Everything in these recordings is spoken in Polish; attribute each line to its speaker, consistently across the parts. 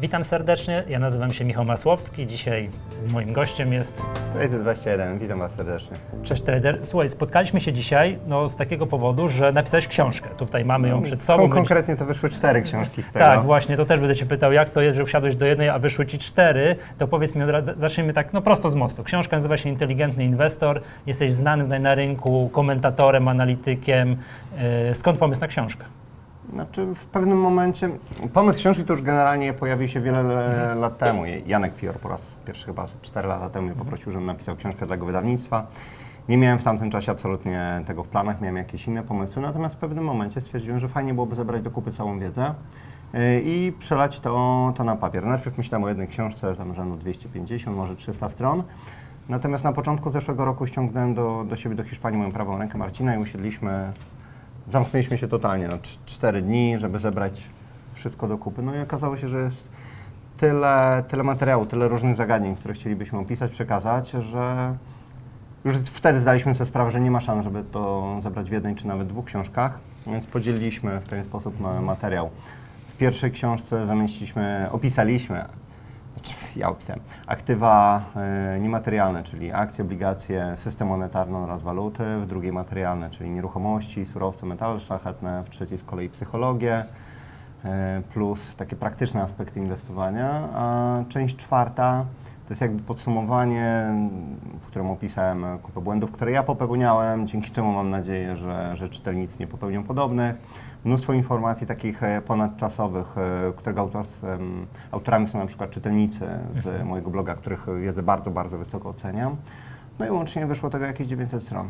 Speaker 1: Witam serdecznie, ja nazywam się Michał Masłowski. Dzisiaj moim gościem jest
Speaker 2: Trader21, witam Was serdecznie.
Speaker 1: Cześć Trader. Słuchaj, spotkaliśmy się dzisiaj no, z takiego powodu, że napisałeś książkę. Tutaj mamy ją przed sobą.
Speaker 2: Kon- konkretnie to wyszły cztery książki z tego.
Speaker 1: Tak, właśnie, to też będę Cię pytał, jak to jest, że wsiadłeś do jednej, a wyszły Ci cztery, to powiedz mi, zacznijmy tak, no prosto z mostu. Książka nazywa się Inteligentny Inwestor, jesteś znanym tutaj na rynku komentatorem, analitykiem. Yy, skąd pomysł na książkę?
Speaker 2: Znaczy w pewnym momencie, pomysł książki to już generalnie pojawił się wiele le- lat temu. Janek Fior po raz pierwszy chyba z 4 lata temu mnie poprosił, żebym napisał książkę dla jego wydawnictwa. Nie miałem w tamtym czasie absolutnie tego w planach, miałem jakieś inne pomysły, natomiast w pewnym momencie stwierdziłem, że fajnie byłoby zebrać do kupy całą wiedzę yy, i przelać to, to na papier. Najpierw myślałem o jednej książce, tam rzędu 250, może 300 stron. Natomiast na początku zeszłego roku ściągnąłem do, do siebie do Hiszpanii moją prawą rękę Marcina i usiedliśmy Zamknęliśmy się totalnie na cz- cztery dni, żeby zebrać wszystko do kupy. No i okazało się, że jest tyle, tyle materiału, tyle różnych zagadnień, które chcielibyśmy opisać, przekazać, że już wtedy zdaliśmy sobie sprawę, że nie ma szans, żeby to zebrać w jednej czy nawet dwóch książkach, więc podzieliliśmy w pewien sposób ma- materiał. W pierwszej książce zamieściliśmy, opisaliśmy, znaczy ja aktywa e, niematerialne, czyli akcje, obligacje, system monetarny oraz waluty, w drugiej materialne, czyli nieruchomości, surowce, metale szlachetne, w trzeciej z kolei psychologię, e, plus takie praktyczne aspekty inwestowania, a część czwarta to jest jakby podsumowanie, w którym opisałem kupę błędów, które ja popełniałem, dzięki czemu mam nadzieję, że, że czytelnicy nie popełnią podobnych. Mnóstwo informacji takich e, ponadczasowych, e, którego autorsem, autorami są na przykład czytelnicy z mojego bloga, których wiedzę bardzo, bardzo wysoko oceniam. No i łącznie wyszło tego jakieś 900 stron.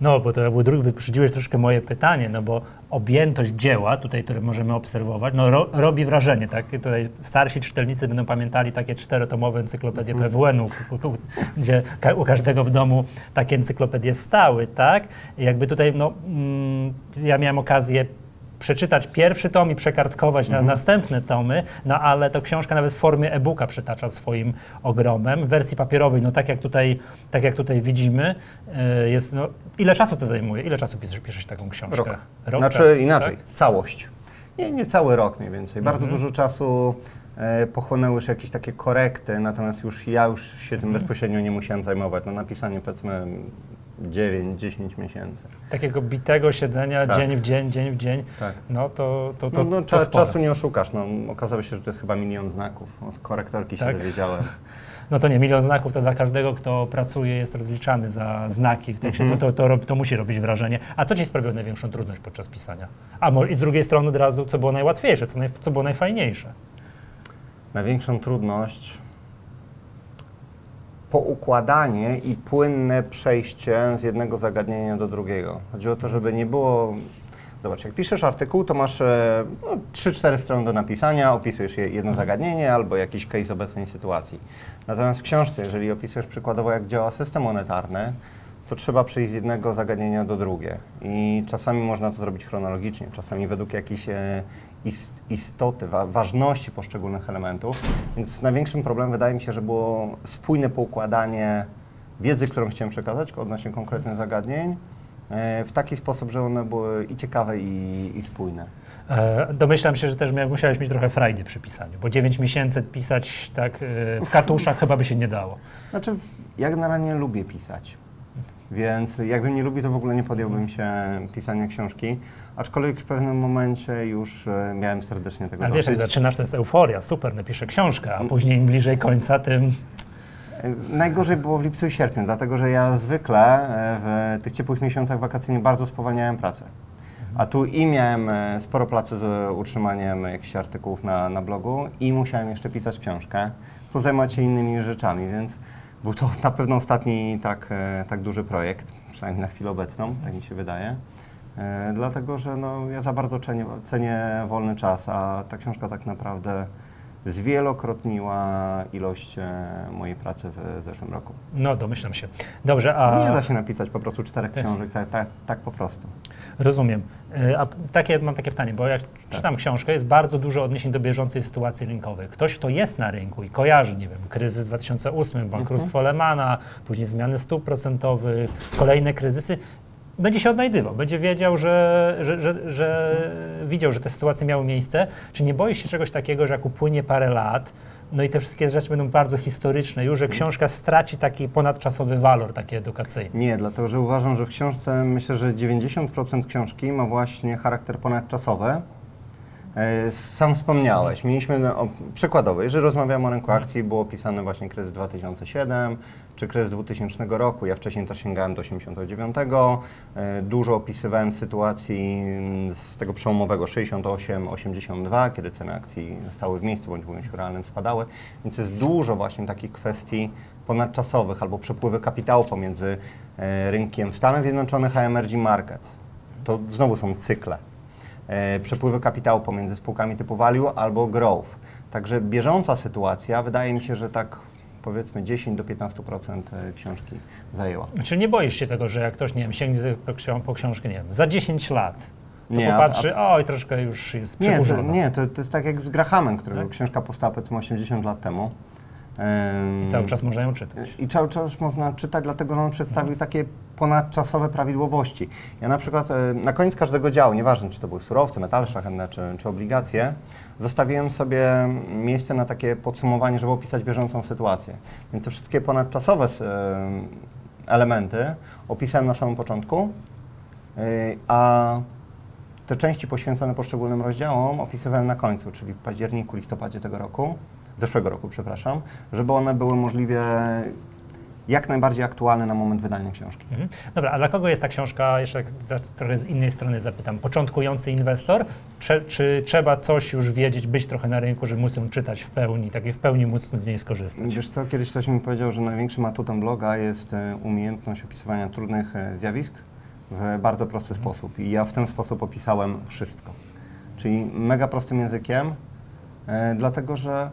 Speaker 1: No, bo to jakby drugi wyprzedziłeś troszkę moje pytanie, no bo objętość dzieła, tutaj, które możemy obserwować, no ro, robi wrażenie, tak? Tutaj starsi czytelnicy będą pamiętali takie czterotomowe encyklopedie PWN-u, ku- ku- gdzie u każdego w domu takie encyklopedie stały, tak? I jakby tutaj, no, mm, ja miałem okazję przeczytać pierwszy tom i przekartkować na następne tomy, no ale to książka nawet w formie e-booka przytacza swoim ogromem. W wersji papierowej, no tak jak tutaj, tak jak tutaj widzimy, e, jest, no, ile czasu to zajmuje? Ile czasu piszesz, piszesz taką książkę?
Speaker 2: Rok.
Speaker 1: Rok
Speaker 2: znaczy
Speaker 1: czasu,
Speaker 2: inaczej,
Speaker 1: tak?
Speaker 2: całość. Nie, nie cały rok mniej więcej. Bardzo
Speaker 1: Mhm.
Speaker 2: dużo czasu e, pochłonęły już jakieś takie korekty, natomiast już ja już się
Speaker 1: Mhm.
Speaker 2: tym bezpośrednio nie musiałem zajmować. No napisanie powiedzmy 9-10 miesięcy.
Speaker 1: Takiego bitego siedzenia
Speaker 2: Tak.
Speaker 1: dzień w dzień, dzień w dzień,
Speaker 2: Tak.
Speaker 1: no to, to, to,
Speaker 2: No, no,
Speaker 1: to
Speaker 2: czasu nie oszukasz. No, okazało się, że to jest chyba milion znaków. Od korektorki się
Speaker 1: Tak?
Speaker 2: dowiedziałem.
Speaker 1: No to nie, milion znaków to dla każdego, kto pracuje, jest rozliczany za znaki w tekście.
Speaker 2: Mhm.
Speaker 1: To, to, to, robi- to musi robić wrażenie. A co Ci sprawiło największą trudność podczas pisania? A mo- i z drugiej strony od razu, co było najłatwiejsze, co, naj, co było najfajniejsze?
Speaker 2: Największą trudność poukładanie i płynne przejście z jednego zagadnienia do drugiego. Chodzi o to, żeby nie było. Zobacz, jak piszesz artykuł, to masz e, no, 3-4 strony do napisania, opisujesz je- jedno zagadnienie albo jakiś case obecnej sytuacji. Natomiast w książce, jeżeli opisujesz przykładowo, jak działa system monetarny, to trzeba przejść z jednego zagadnienia do drugie. I czasami można to zrobić chronologicznie, czasami według jakiejś e, istoty, wa- ważności poszczególnych elementów. Więc największym problemem wydaje mi się, że było spójne poukładanie wiedzy, którą chciałem przekazać odnośnie konkretnych zagadnień, e, w taki sposób, że one były i ciekawe, i, i spójne.
Speaker 1: E, domyślam się, że też musiałeś mieć trochę frajdy przy pisaniu, bo 9 miesięcy pisać tak e, w katuszach chyba by się nie dało.
Speaker 2: Znaczy, ja generalnie lubię pisać. Więc jakbym nie lubił, to w ogóle nie podjąłbym się pisania książki. Aczkolwiek w pewnym momencie już e, miałem serdecznie tego
Speaker 1: Ale wiesz, jak
Speaker 2: dosyć.
Speaker 1: zaczynasz, to jest euforia, super, napiszę książkę, a później im bliżej końca, tym...
Speaker 2: E, Najgorzej było w lipcu i sierpniu, dlatego że ja zwykle e, w tych ciepłych miesiącach wakacyjnych bardzo spowalniałem pracę. A tu i miałem e, sporo pracy z utrzymaniem jakichś artykułów na, na blogu i musiałem jeszcze pisać książkę, plus zajmować się innymi rzeczami, więc był to na pewno ostatni tak, e, tak duży projekt, przynajmniej na chwilę obecną, tak mi się wydaje. E, Dlatego, że no, ja za bardzo cenię, cenię wolny czas, a ta książka tak naprawdę zwielokrotniła ilość e, mojej pracy w zeszłym roku.
Speaker 1: No, domyślam się. Dobrze, a...
Speaker 2: Nie da się napisać po prostu czterech książek, tak, tak, tak po prostu.
Speaker 1: Rozumiem. E, A takie, mam takie pytanie, bo jak czytam książkę, jest bardzo dużo odniesień do bieżącej sytuacji rynkowej. Ktoś, kto jest na rynku i kojarzy, nie wiem, kryzys 2008, bankructwo Lehmana, później zmiany stóp procentowych, kolejne kryzysy, będzie się odnajdywał, będzie wiedział, że, że, że, że widział, że te sytuacje miały miejsce. Czy nie boisz się czegoś takiego, że jak upłynie parę lat, no i te wszystkie rzeczy będą bardzo historyczne już, że książka straci taki ponadczasowy walor taki edukacyjny?
Speaker 2: Nie, dlatego że uważam, że w książce myślę, że 90% książki ma właśnie charakter ponadczasowy. E, Sam wspomniałeś, mieliśmy no, przykładowo, jeżeli rozmawiamy o rynku akcji, było opisane właśnie kryzys 2007 czy kryzys 2000 roku. Ja wcześniej też sięgałem do 89. E, Dużo opisywałem sytuacji mm, z tego przełomowego 68-82, kiedy ceny akcji stały w miejscu bądź w ujęciu realnym spadały. Więc jest dużo właśnie takich kwestii ponadczasowych albo przepływy kapitału pomiędzy e, rynkiem w Stanach Zjednoczonych a emerging markets. To znowu są cykle. E, Przepływy kapitału pomiędzy spółkami typu value albo growth. Także bieżąca sytuacja wydaje mi się, że tak powiedzmy 10 do 15% książki zajęła.
Speaker 1: Czy nie boisz się tego, że jak ktoś, nie wiem, sięgnie po, ksią- po książkę, nie wiem, za 10 lat, to
Speaker 2: Nie,
Speaker 1: popatrzy,
Speaker 2: a-
Speaker 1: oj, troszkę już jest
Speaker 2: Nie, to, nie to, to jest tak jak z Grahamem, którego
Speaker 1: Tak?
Speaker 2: książka powstała powiedzmy 80 lat temu. Em,
Speaker 1: Cały czas można ją czytać.
Speaker 2: I cały czas można czytać, dlatego że on przedstawił takie ponadczasowe prawidłowości. Ja na przykład e, na koniec każdego działu, nieważne czy to były surowce, metale szlachetne czy, czy obligacje, zostawiłem sobie miejsce na takie podsumowanie, żeby opisać bieżącą sytuację. Więc te wszystkie ponadczasowe e, elementy opisałem na samym początku, e, a te części poświęcone poszczególnym rozdziałom opisywałem na końcu, czyli w październiku, listopadzie tego roku, zeszłego roku, przepraszam, żeby one były możliwie jak najbardziej aktualne na moment wydania książki.
Speaker 1: Mhm. Dobra, a dla kogo jest ta książka, jeszcze tak trochę z innej strony zapytam, początkujący inwestor? Czy, czy trzeba coś już wiedzieć, być trochę na rynku, żeby móc ją czytać w pełni, tak i w pełni móc z niej skorzystać?
Speaker 2: Wiesz co, kiedyś ktoś mi powiedział, że największym atutem bloga jest e, umiejętność opisywania trudnych e, zjawisk w bardzo prosty sposób. I ja w ten sposób opisałem wszystko. Czyli mega prostym językiem, e, dlatego że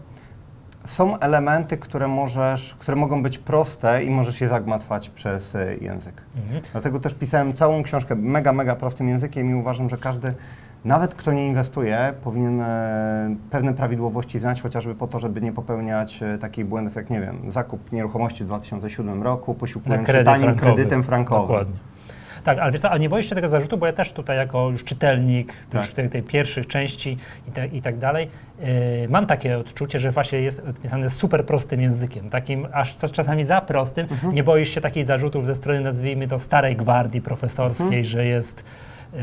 Speaker 2: są elementy, które możesz, które mogą być proste i możesz je zagmatwać przez e, język.
Speaker 1: Mhm.
Speaker 2: Dlatego też pisałem całą książkę mega, mega prostym językiem i uważam, że każdy, nawet kto nie inwestuje, powinien e, pewne prawidłowości znać, chociażby po to, żeby nie popełniać e, takich błędów jak, nie wiem, zakup nieruchomości w 2007 roku, posiłkując się
Speaker 1: kredyt
Speaker 2: tanim
Speaker 1: frankowy.
Speaker 2: kredytem frankowym.
Speaker 1: Dokładnie. Tak, ale wiesz co, a nie boisz się tego zarzutu, bo ja też tutaj jako już czytelnik,
Speaker 2: Tak.
Speaker 1: już tej, tej pierwszych części i, te, i tak dalej, yy, mam takie odczucie, że właśnie jest odpisane super prostym językiem, takim aż czasami za prostym.
Speaker 2: Mhm.
Speaker 1: Nie boisz się takich zarzutów ze strony, nazwijmy to, starej gwardii profesorskiej,
Speaker 2: Mhm.
Speaker 1: że jest yy,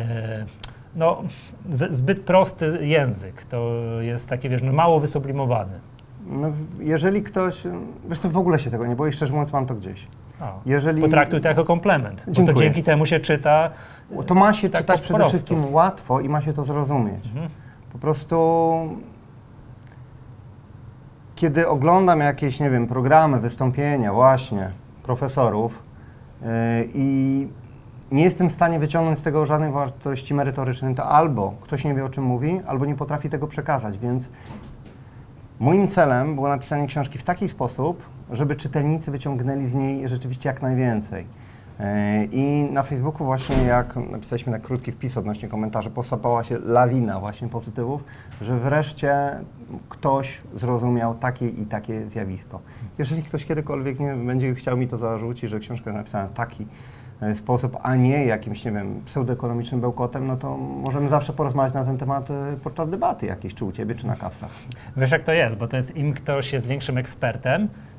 Speaker 1: no, z, zbyt prosty język, to jest taki, wiesz, no, mało wysublimowany.
Speaker 2: No, w- jeżeli ktoś, wiesz co, w ogóle się tego nie boi, szczerze mówiąc mam to gdzieś. Jeżeli,
Speaker 1: Potraktuj to jako komplement, bo to
Speaker 2: Dziękuję.
Speaker 1: dzięki temu się czyta.
Speaker 2: To ma się
Speaker 1: tak
Speaker 2: czytać przede
Speaker 1: prostu.
Speaker 2: wszystkim łatwo i ma się to zrozumieć.
Speaker 1: Mhm.
Speaker 2: Po prostu kiedy oglądam jakieś, nie wiem, programy, wystąpienia właśnie profesorów yy, i nie jestem w stanie wyciągnąć z tego żadnej wartości merytorycznej, to albo ktoś nie wie o czym mówi, albo nie potrafi tego przekazać, więc moim celem było napisanie książki w taki sposób, żeby czytelnicy wyciągnęli z niej rzeczywiście jak najwięcej. Yy, I na Facebooku właśnie jak napisaliśmy tak krótki wpis odnośnie komentarzy, posypała się lawina właśnie pozytywów, że wreszcie ktoś zrozumiał takie i takie zjawisko. Jeżeli ktoś kiedykolwiek nie będzie chciał mi to zarzucić, że książka jest napisana w taki e, sposób, a nie jakimś, nie wiem, pseudoekonomicznym bełkotem, no to możemy zawsze porozmawiać na ten temat e, podczas debaty jakiejś, czy u Ciebie, czy na kasach.
Speaker 1: Wiesz jak to jest, bo to jest im ktoś jest większym ekspertem, e,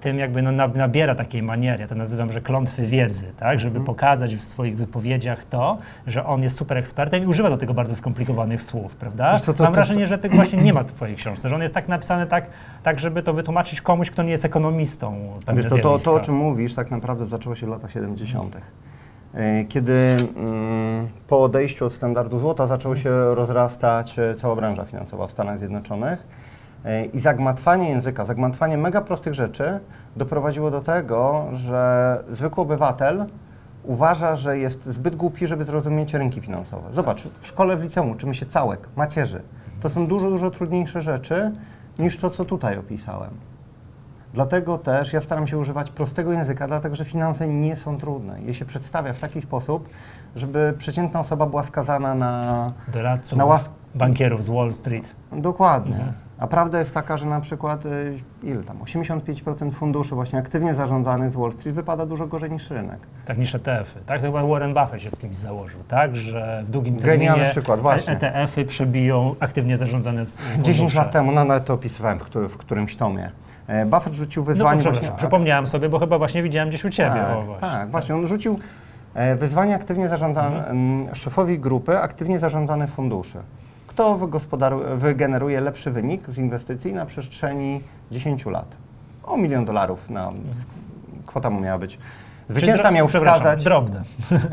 Speaker 1: tym jakby no, nab- nabiera takiej maniery, ja to nazywam, że klątwy wiedzy, tak, żeby pokazać w swoich wypowiedziach to, że on jest super ekspertem i używa do tego bardzo skomplikowanych słów, prawda?
Speaker 2: Wiesz co, to-
Speaker 1: Mam
Speaker 2: to-
Speaker 1: wrażenie, że tego właśnie nie ma w twojej książce, że on jest tak napisany tak, tak żeby to wytłumaczyć komuś, kto nie jest ekonomistą.
Speaker 2: Wiesz co, to, to, o czym mówisz, tak naprawdę zaczęło się w latach 70. E, Kiedy mm, po odejściu od standardu złota zaczęło się rozrastać e, cała branża finansowa w Stanach Zjednoczonych e, i zagmatwanie języka, zagmatwanie mega prostych rzeczy doprowadziło do tego, że zwykły obywatel uważa, że jest zbyt głupi, żeby zrozumieć rynki finansowe. Zobacz, w szkole, w liceum uczymy się całek, macierzy. To są dużo, dużo trudniejsze rzeczy niż to, co tutaj opisałem. Dlatego też ja staram się używać prostego języka, dlatego że finanse nie są trudne. Je się przedstawia w taki sposób, żeby przeciętna osoba była skazana na...
Speaker 1: Doradców,
Speaker 2: na łas-
Speaker 1: bankierów z Wall Street.
Speaker 2: Dokładnie.
Speaker 1: Mhm.
Speaker 2: A prawda jest taka, że na przykład y, ile tam, 85% funduszy właśnie aktywnie zarządzanych z Wall Street wypada dużo gorzej niż rynek.
Speaker 1: Tak niż ETF-y. Tak, to chyba Warren Buffett się z kimś założył, tak? Że w długim terminie
Speaker 2: Genialny przykład, właśnie.
Speaker 1: ETF-y przebiją aktywnie zarządzane z
Speaker 2: 10
Speaker 1: fundusze.
Speaker 2: lat temu, no nawet to opisywałem w, któym, w którymś tomie. E, Buffett rzucił
Speaker 1: No,
Speaker 2: wyzwanie
Speaker 1: przepraszam,
Speaker 2: właśnie...
Speaker 1: przypomniałem sobie, bo chyba właśnie widziałem gdzieś u Ciebie.
Speaker 2: Tak,
Speaker 1: o, właśnie.
Speaker 2: tak, właśnie. On rzucił e, wyzwanie aktywnie zarządzane,
Speaker 1: Mhm.
Speaker 2: szefowi grupy aktywnie zarządzanych funduszy. Kto wygeneruje lepszy wynik z inwestycji na przestrzeni 10 lat? O milion dolarów. Na, kwota mu miała być. Zwycięzca miał wskazać...
Speaker 1: Drobne.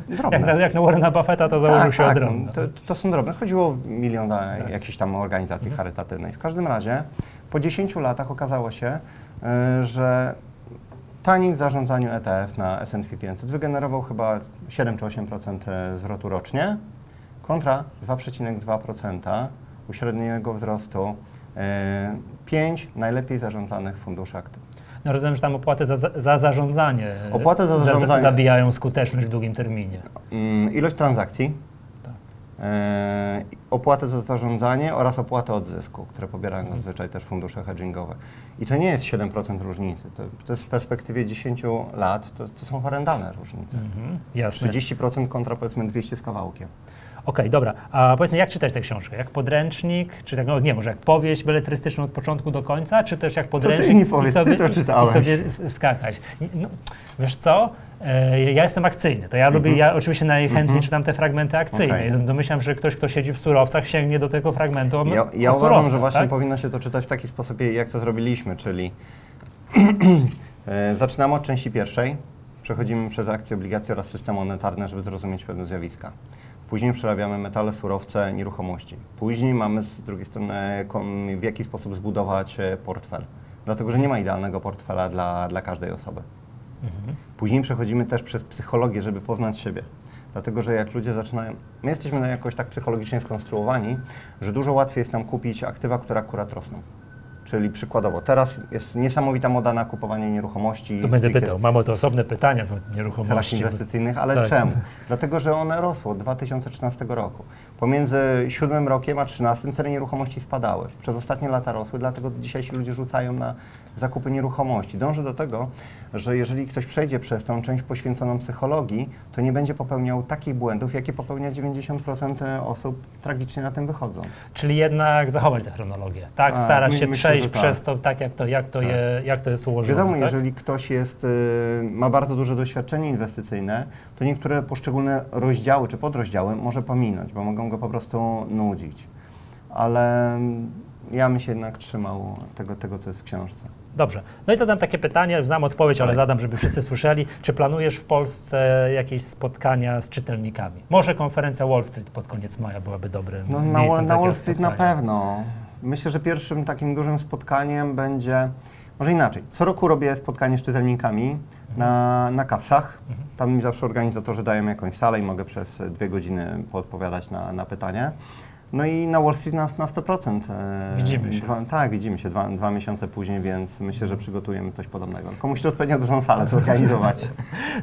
Speaker 2: Drobne.
Speaker 1: Jak na, jak na Warrena Buffetta to założył się o
Speaker 2: tak,
Speaker 1: drobne.
Speaker 2: to, to są drobne. Chodziło o milion
Speaker 1: Tak.
Speaker 2: jakiejś tam organizacji charytatywnej. W każdym razie po 10 latach okazało się, y, że tani w zarządzaniu ETF na S&P 500 wygenerował chyba 7 czy 8% zwrotu rocznie kontra 2,2% uśredniego wzrostu y, 5 najlepiej zarządzanych funduszy aktywnych.
Speaker 1: No rozumiem, że tam opłaty za, za zarządzanie, e,
Speaker 2: Opłaty za zarządzanie.
Speaker 1: zabijają skuteczność w długim terminie.
Speaker 2: Mm, ilość transakcji,
Speaker 1: Tak.
Speaker 2: e, opłaty za zarządzanie oraz opłaty od zysku, które pobierają zazwyczaj też fundusze hedgingowe. I to nie jest 7% różnicy. To, to jest w perspektywie 10 lat, to, to są horrendalne różnice.
Speaker 1: Mhm, jasne.
Speaker 2: 30% kontra powiedzmy 200 z kawałkiem.
Speaker 1: Okej, dobra. A powiedz mi, jak czytać tę książkę? Jak podręcznik, czy tak, no nie, może jak powieść beletrystyczną od początku do końca, czy też jak podręcznik
Speaker 2: mi powiedz, ty to czytałeś.
Speaker 1: i sobie skakać? No, wiesz co? E, Ja jestem akcyjny, to ja lubię, ja oczywiście najchętniej czytam te fragmenty akcyjne.
Speaker 2: Okej.
Speaker 1: Domyślam, że ktoś, kto siedzi w surowcach, sięgnie do tego fragmentu o,
Speaker 2: Ja,
Speaker 1: o
Speaker 2: ja uważam, że właśnie
Speaker 1: tak?
Speaker 2: powinno się to czytać w taki sposób, jak to zrobiliśmy, czyli e, zaczynamy od części pierwszej, przechodzimy przez akcje, obligacje oraz system monetarny, żeby zrozumieć pewne zjawiska. Później przerabiamy metale, surowce, nieruchomości. Później mamy z drugiej strony w jaki sposób zbudować e, portfel. Dlatego, że nie ma idealnego portfela dla, dla każdej osoby. Później przechodzimy też przez psychologię, żeby poznać siebie. Dlatego, że jak ludzie zaczynają, my jesteśmy na jakoś tak psychologicznie skonstruowani, że dużo łatwiej jest nam kupić aktywa, które akurat rosną. Czyli przykładowo, teraz jest niesamowita moda na kupowanie nieruchomości.
Speaker 1: Tu będę pytał, mam o to osobne pytania, bo
Speaker 2: w celach
Speaker 1: nieruchomości.
Speaker 2: inwestycyjnych, ale
Speaker 1: Tak.
Speaker 2: czemu? Dlatego, że one rosły od 2013 roku. Pomiędzy 7 rokiem a 13 ceny nieruchomości spadały. Przez ostatnie lata rosły, dlatego dzisiaj się ludzie rzucają na zakupy nieruchomości. Dążę do tego, że jeżeli ktoś przejdzie przez tą część poświęconą psychologii, to nie będzie popełniał takich błędów, jakie popełnia 90% osób tragicznie na tym wychodząc.
Speaker 1: Czyli jednak zachować tę chronologię, tak?
Speaker 2: Tak,
Speaker 1: Starać
Speaker 2: my-
Speaker 1: się
Speaker 2: myślę,
Speaker 1: przejść
Speaker 2: tak.
Speaker 1: przez to tak, jak to, jak to,
Speaker 2: Tak.
Speaker 1: je, jak to jest ułożone.
Speaker 2: Wiadomo,
Speaker 1: tak?
Speaker 2: jeżeli ktoś jest, y, ma bardzo duże doświadczenie inwestycyjne, to niektóre poszczególne rozdziały czy podrozdziały może pominąć, bo mogą go po prostu nudzić. Ale ja bym się jednak trzymał tego, tego co jest w książce.
Speaker 1: Dobrze. No i zadam takie pytanie, znam odpowiedź, ale zadam, żeby wszyscy słyszeli. Czy planujesz w Polsce jakieś spotkania z czytelnikami? Może konferencja Wall Street pod koniec maja byłaby dobrym
Speaker 2: No, na,
Speaker 1: miejscem
Speaker 2: Wall- na Wall Street na
Speaker 1: spotkania.
Speaker 2: pewno. Myślę, że pierwszym takim dużym spotkaniem będzie, może inaczej, co roku robię spotkanie z czytelnikami na, na kawsach. Tam mi zawsze organizatorzy dają jakąś salę i mogę przez dwie godziny podpowiadać na, na pytanie. No i na Wall Street na, na 100%. e,
Speaker 1: Widzimy się.
Speaker 2: Dwa, tak, widzimy się dwa, dwa miesiące później, więc myślę, że przygotujemy coś podobnego. Tylko musicie odpowiednio dużą salę zorganizować.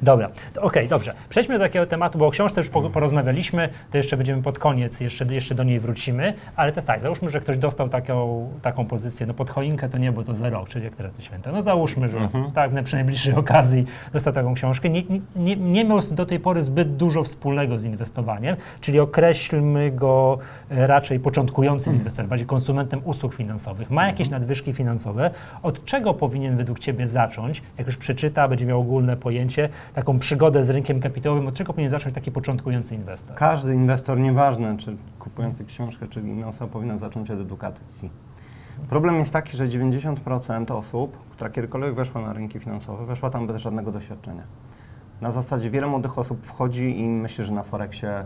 Speaker 1: Dobra, To okej, dobrze. Przejdźmy do takiego tematu, bo o książce już po- porozmawialiśmy, to jeszcze będziemy pod koniec, jeszcze, jeszcze do niej wrócimy, ale to jest tak, załóżmy, że ktoś dostał taką, taką pozycję, no pod choinkę to nie, bo to za rok, czyli jak teraz te święta, no załóżmy, że tak, na przy najbliższej okazji dostał taką książkę, nie, nie- nie, nie miał do tej pory zbyt dużo wspólnego z inwestowaniem, czyli określmy go raczej początkującym inwestorem, bardziej konsumentem usług finansowych, ma jakieś nadwyżki finansowe, od czego powinien według Ciebie zacząć, jak już przeczyta, będzie miał ogólne pojęcie, taką przygodę z rynkiem kapitałowym, od czego powinien zacząć taki początkujący inwestor?
Speaker 2: Każdy inwestor, nieważne czy kupujący książkę, czy inna osoba, powinna zacząć od edukacji. Problem jest taki, że 90% osób, która kiedykolwiek weszła na rynki finansowe, weszła tam bez żadnego doświadczenia. Na zasadzie wiele młodych osób wchodzi i myśli, że na Forexie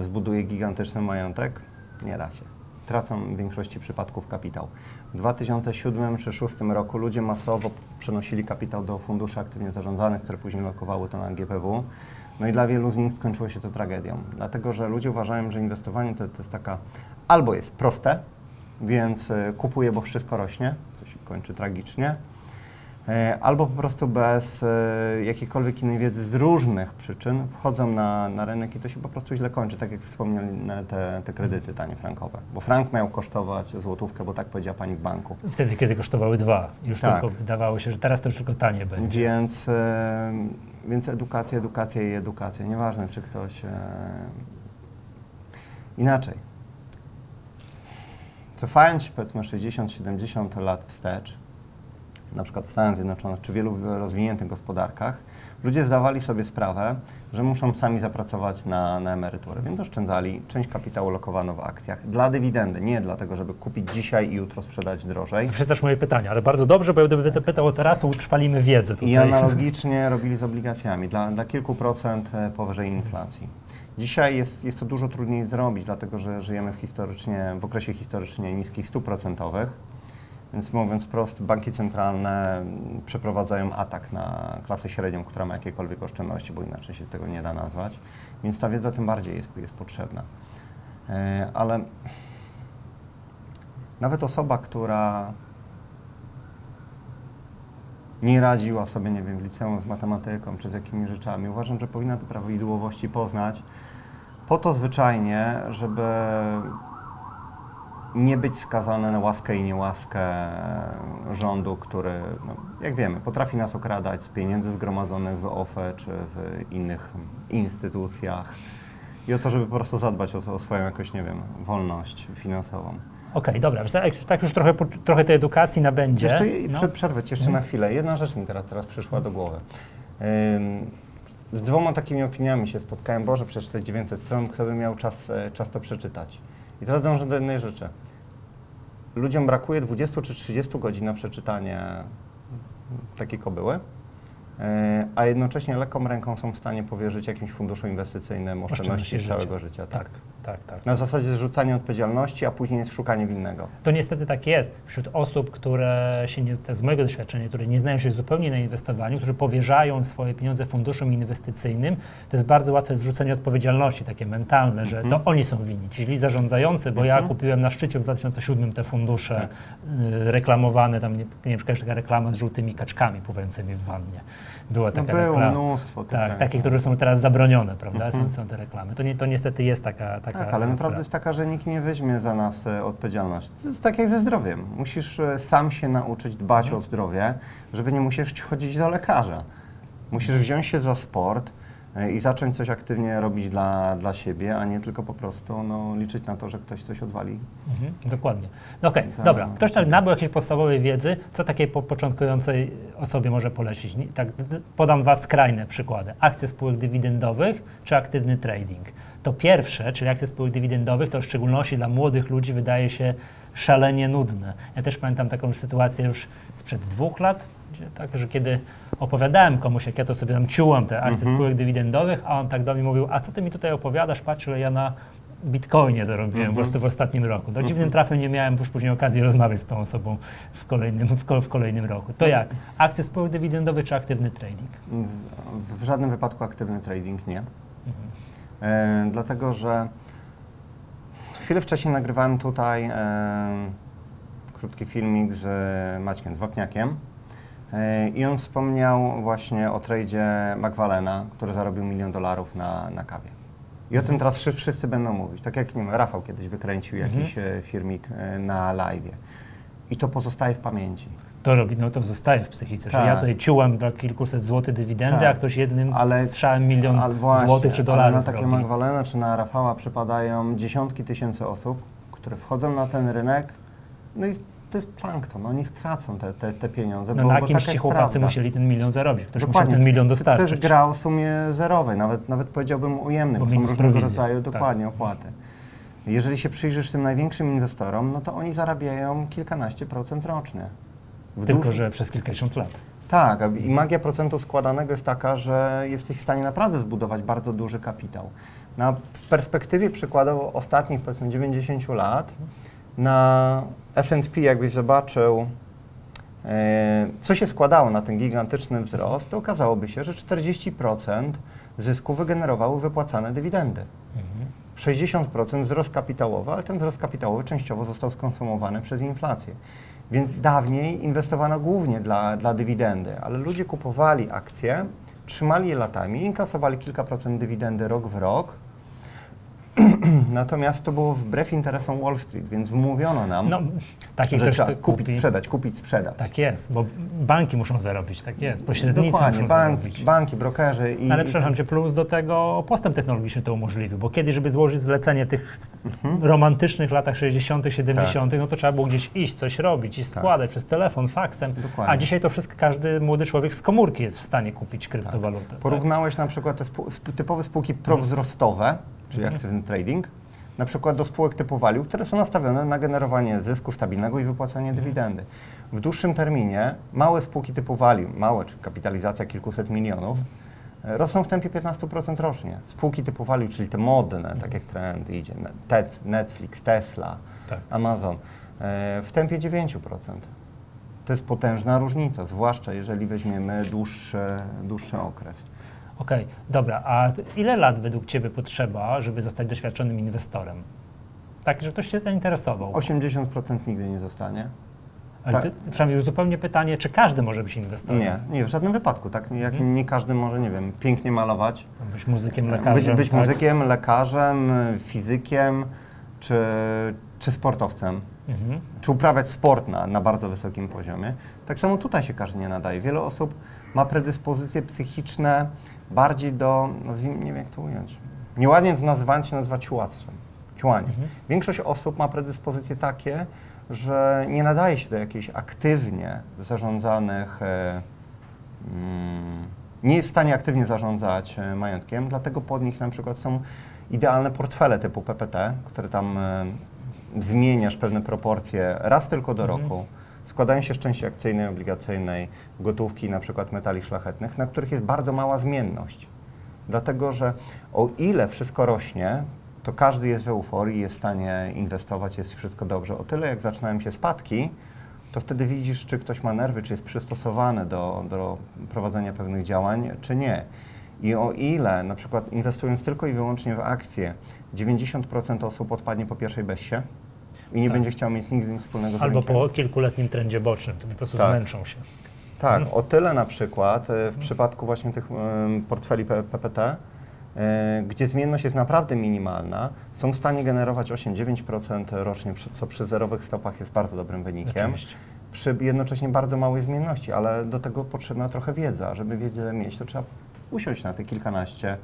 Speaker 2: zbuduje gigantyczny majątek. Nie da się. Tracą w większości przypadków kapitał. W 2007 czy 2006 roku ludzie masowo przenosili kapitał do funduszy aktywnie zarządzanych, które później lokowały to na GPW. No i dla wielu z nich skończyło się to tragedią. Dlatego, że ludzie uważają, że inwestowanie to, to jest taka albo jest proste, więc y, kupuję, bo wszystko rośnie, to się kończy tragicznie, e, albo po prostu bez e, jakiejkolwiek innej wiedzy z różnych przyczyn wchodzą na, na rynek i to się po prostu źle kończy, tak jak wspomniane te, te kredyty tanie frankowe. Bo frank miał kosztować złotówkę, bo tak powiedziała pani w banku.
Speaker 1: Wtedy, kiedy kosztowały dwa. Już
Speaker 2: Tak.
Speaker 1: tylko wydawało się, że teraz to już tylko tanie będzie.
Speaker 2: Więc, e, więc edukacja, edukacja i edukacja. Nieważne, czy ktoś. E, inaczej. Cofając się powiedzmy 60-70 lat wstecz, na przykład Stanach Zjednoczonych czy wielu rozwiniętych gospodarkach, ludzie zdawali sobie sprawę, że muszą sami zapracować na, na emeryturę, więc oszczędzali, część kapitału lokowano w akcjach dla dywidendy, nie dlatego, żeby kupić dzisiaj i jutro sprzedać drożej.
Speaker 1: Przeczytasz moje pytanie, ale bardzo dobrze, bo gdyby to pytał teraz, to utrwalimy wiedzę tutaj.
Speaker 2: I analogicznie robili z obligacjami dla, dla kilku procent e, powyżej inflacji. Dzisiaj jest, jest to dużo trudniej zrobić, dlatego że żyjemy w, historycznie, w okresie historycznie niskich stóp procentowych. Więc mówiąc prosto, banki centralne przeprowadzają atak na klasę średnią, która ma jakiekolwiek oszczędności, bo inaczej się tego nie da nazwać. Więc ta wiedza tym bardziej jest, jest potrzebna. E, Ale nawet osoba, która nie radziła sobie, nie wiem, w liceum z matematyką czy z jakimiś rzeczami. Uważam, że powinna te prawidłowości poznać po to zwyczajnie, żeby nie być skazane na łaskę i niełaskę rządu, który, no, jak wiemy, potrafi nas okradać z pieniędzy zgromadzonych w OFE czy w innych instytucjach i o to, żeby po prostu zadbać o, o swoją jakoś, nie wiem, wolność finansową.
Speaker 1: Okej, dobra, co, jak tak już trochę, trochę tej edukacji nabędzie.
Speaker 2: Jeszcze
Speaker 1: no.
Speaker 2: prze, przerwę jeszcze na chwilę. Jedna rzecz mi teraz, teraz przyszła do głowy. Z dwoma takimi opiniami się spotkałem. Boże, przecież te 900 stron, kto by miał czas, e, czas to przeczytać. I teraz dążę do jednej rzeczy. Ludziom brakuje 20 czy 30 godzin na przeczytanie takiej kobyły, e, a jednocześnie lekką ręką są w stanie powierzyć jakimś funduszu inwestycyjnym oszczędności
Speaker 1: Oszczędności
Speaker 2: całego życia.
Speaker 1: Tak, tak, tak.
Speaker 2: Na zasadzie zrzucania odpowiedzialności, a później jest szukanie winnego.
Speaker 1: To niestety tak jest. Wśród osób, które się nie, z mojego doświadczenia, które nie znają się zupełnie na inwestowaniu, którzy powierzają swoje pieniądze funduszom inwestycyjnym, to jest bardzo łatwe zrzucenie odpowiedzialności, takie mentalne, że
Speaker 2: Mhm.
Speaker 1: to oni są winni, ci źli zarządzający, bo ja kupiłem na szczycie w 2007 te fundusze
Speaker 2: Tak.
Speaker 1: y, reklamowane, tam nie, nie wiem, taka reklama z żółtymi kaczkami pływającymi w wannie. Była
Speaker 2: No
Speaker 1: taka
Speaker 2: było
Speaker 1: reklama.
Speaker 2: mnóstwo tych
Speaker 1: Tak, takie, które są teraz zabronione, prawda?
Speaker 2: Mhm.
Speaker 1: Są, są te reklamy. To, nie, to niestety jest taka, taka
Speaker 2: Tak, ale naprawdę
Speaker 1: sprawa.
Speaker 2: jest taka, że nikt nie weźmie za nas e, odpowiedzialność. To jest tak jak ze zdrowiem. Musisz e, sam się nauczyć dbać
Speaker 1: Mhm.
Speaker 2: o zdrowie, żeby nie musisz chodzić do lekarza. Musisz wziąć się za sport i zacząć coś aktywnie robić dla, dla siebie, a nie tylko po prostu no, liczyć na to, że ktoś coś odwali.
Speaker 1: Mhm, dokładnie. No okej,
Speaker 2: Za-
Speaker 1: dobra. Ktoś tak nabył jakiejś podstawowej wiedzy, co takiej po początkującej osobie może polecić? Nie- Tak, d- d- podam dwa skrajne przykłady. Akcje spółek dywidendowych czy aktywny trading. To pierwsze, czyli akcje spółek dywidendowych, to w szczególności dla młodych ludzi wydaje się szalenie nudne. Ja też pamiętam taką sytuację już sprzed dwóch lat, gdzie tak, że kiedy opowiadałem komuś, jak ja to sobie tam ciułam, te akcje
Speaker 2: Mhm.
Speaker 1: spółek dywidendowych, a on tak do mnie mówił, a co ty mi tutaj opowiadasz, patrz, ile ja na bitcoinie zarobiłem
Speaker 2: Mhm.
Speaker 1: po prostu w ostatnim roku. Do dziwnym trafem nie miałem już później okazji rozmawiać z tą osobą w kolejnym, w, ko- w kolejnym roku. To jak? Akcje spółek dywidendowych czy aktywny trading?
Speaker 2: W, żadnym wypadku aktywny trading nie.
Speaker 1: Mhm.
Speaker 2: E, dlatego, że chwilę wcześniej nagrywałem tutaj e, krótki filmik z Maćkiem Dwokniakiem e, i on wspomniał właśnie o tradzie McWalena, który zarobił milion dolarów na, na kawie. I o tym teraz wszy- wszyscy będą mówić. Tak jak nie wiem, Rafał kiedyś wykręcił jakiś e, filmik e, na live. I to pozostaje w pamięci.
Speaker 1: To robi, no to zostaje w psychice,
Speaker 2: Tak.
Speaker 1: ja tutaj ciułam dla kilkuset złotych dywidendy,
Speaker 2: Tak.
Speaker 1: a ktoś jednym
Speaker 2: Ale-
Speaker 1: strzałem milion
Speaker 2: Ale właśnie,
Speaker 1: złotych czy
Speaker 2: ale
Speaker 1: dolarów
Speaker 2: na takie
Speaker 1: robi.
Speaker 2: Magdalena czy na Rafała przypadają dziesiątki tysięcy osób, które wchodzą na ten rynek, no i to jest plankton, oni stracą te, te, te pieniądze,
Speaker 1: No
Speaker 2: bo,
Speaker 1: na
Speaker 2: bo
Speaker 1: kimś ci chłopacy
Speaker 2: prawda.
Speaker 1: musieli ten milion zarobić. Ktoś
Speaker 2: Dokładnie.
Speaker 1: musiał ten milion dostarczyć.
Speaker 2: To jest gra o sumie zerowej, nawet, nawet powiedziałbym ujemnej,
Speaker 1: Bo
Speaker 2: bo są różnego
Speaker 1: prowizja,
Speaker 2: rodzaju
Speaker 1: tak.
Speaker 2: dokładnie opłaty. Jeżeli się przyjrzysz tym największym inwestorom, no to oni zarabiają kilkanaście procent rocznie.
Speaker 1: Tylko, że przez kilkadziesiąt lat.
Speaker 2: tak, i magia procentu składanego jest taka, że jesteś w stanie naprawdę zbudować bardzo duży kapitał. Na, w perspektywie przykładowo ostatnich powiedzmy 90 lat na S&P jakbyś zobaczył, e, co się składało na ten gigantyczny wzrost, to okazałoby się, że 40% zysku wygenerowały wypłacane dywidendy.
Speaker 1: Mhm.
Speaker 2: 60% wzrost kapitałowy, ale ten wzrost kapitałowy częściowo został skonsumowany przez inflację. Więc dawniej inwestowano głównie dla, dla dywidendy, ale ludzie kupowali akcje, trzymali je latami, inkasowali kilka procent dywidendy rok w rok. Natomiast to było wbrew interesom Wall Street, więc wmówiono nam,
Speaker 1: No, takich
Speaker 2: że trzeba kupić,
Speaker 1: kupi.
Speaker 2: sprzedać, kupić, sprzedać.
Speaker 1: Tak jest, bo banki muszą zarobić, tak jest. Pośrednicy
Speaker 2: Dokładnie,
Speaker 1: muszą
Speaker 2: bank,
Speaker 1: zarobić.
Speaker 2: banki, brokerzy i...
Speaker 1: Ale przepraszam cię, plus do tego postęp technologiczny to umożliwił, bo kiedyś, żeby złożyć zlecenie w tych
Speaker 2: Mhm.
Speaker 1: romantycznych latach 60., 70.,
Speaker 2: Tak.
Speaker 1: no to trzeba było gdzieś iść, coś robić i składać przez telefon, faksem.
Speaker 2: Dokładnie.
Speaker 1: A dzisiaj to wszystko każdy młody człowiek z komórki jest w stanie kupić kryptowalutę. tak?
Speaker 2: Porównałeś na przykład te sp- typowe spółki prowzrostowe, czyli
Speaker 1: Mhm.
Speaker 2: aktywny trading, na przykład do spółek typu value, które są nastawione na generowanie zysku stabilnego i wypłacanie
Speaker 1: Mhm.
Speaker 2: dywidendy. W dłuższym terminie małe spółki typu value, małe, czyli kapitalizacja kilkuset milionów, e, rosną w tempie 15% rocznie. Spółki typu value, czyli te modne, tak jak trend idzie, Netflix, Tesla,
Speaker 1: Tak.
Speaker 2: Amazon, e, w tempie 9%. To jest potężna różnica, zwłaszcza jeżeli weźmiemy dłuższy, dłuższy okres.
Speaker 1: Okej, dobra, a ile lat według Ciebie potrzeba, żeby zostać doświadczonym inwestorem? Tak, że ktoś się zainteresował.
Speaker 2: 80% nigdy nie zostanie.
Speaker 1: Ale
Speaker 2: tak.
Speaker 1: ty, przynajmniej uzupełnie pytanie, czy każdy może być inwestorem?
Speaker 2: Nie, nie, w żadnym wypadku. Tak? Jak
Speaker 1: Mhm.
Speaker 2: nie każdy może, nie wiem, pięknie malować,
Speaker 1: Być muzykiem,
Speaker 2: być,
Speaker 1: lekarzem.
Speaker 2: być
Speaker 1: tak?
Speaker 2: muzykiem, lekarzem, fizykiem czy, czy sportowcem,
Speaker 1: Mhm.
Speaker 2: czy uprawiać sport na, na bardzo wysokim poziomie. Tak samo tutaj się każdy nie nadaje. Wiele osób ma predyspozycje psychiczne bardziej do, nazwijmy, nie wiem jak to ująć, nieładnie to nazywając się nazywa ciłactwem, ciłanie.
Speaker 1: Mhm.
Speaker 2: Większość osób ma predyspozycje takie, że nie nadaje się do jakichś aktywnie zarządzanych, e, mm, nie jest w stanie aktywnie zarządzać e, majątkiem, dlatego pod nich na przykład są idealne portfele typu PPT, które tam e, zmieniasz pewne proporcje raz tylko do
Speaker 1: Mhm.
Speaker 2: roku. Składają się z części akcyjnej, obligacyjnej, gotówki, na przykład metali szlachetnych, na których jest bardzo mała zmienność. Dlatego, że o ile wszystko rośnie, to każdy jest w euforii, jest w stanie inwestować, jest wszystko dobrze. O tyle jak zaczynają się spadki, to wtedy widzisz, czy ktoś ma nerwy, czy jest przystosowany do, do prowadzenia pewnych działań, czy nie. I o ile na przykład inwestując tylko i wyłącznie w akcje, 90% osób odpadnie po pierwszej besie i nie
Speaker 1: Tak.
Speaker 2: będzie chciał mieć nigdy nic wspólnego z
Speaker 1: Albo
Speaker 2: rynkiem.
Speaker 1: po kilkuletnim trendzie bocznym, to po prostu
Speaker 2: Tak.
Speaker 1: zmęczą się.
Speaker 2: Tak, o tyle na przykład e, w przypadku właśnie tych portfeli PPT, e, gdzie zmienność jest naprawdę minimalna, są w stanie generować 8-9% rocznie, co przy zerowych stopach jest bardzo dobrym wynikiem.
Speaker 1: Oczywiście.
Speaker 2: Przy jednocześnie bardzo małej zmienności, ale do tego potrzebna trochę wiedza. Żeby wiedzę mieć, to trzeba usiąść na te kilkanaście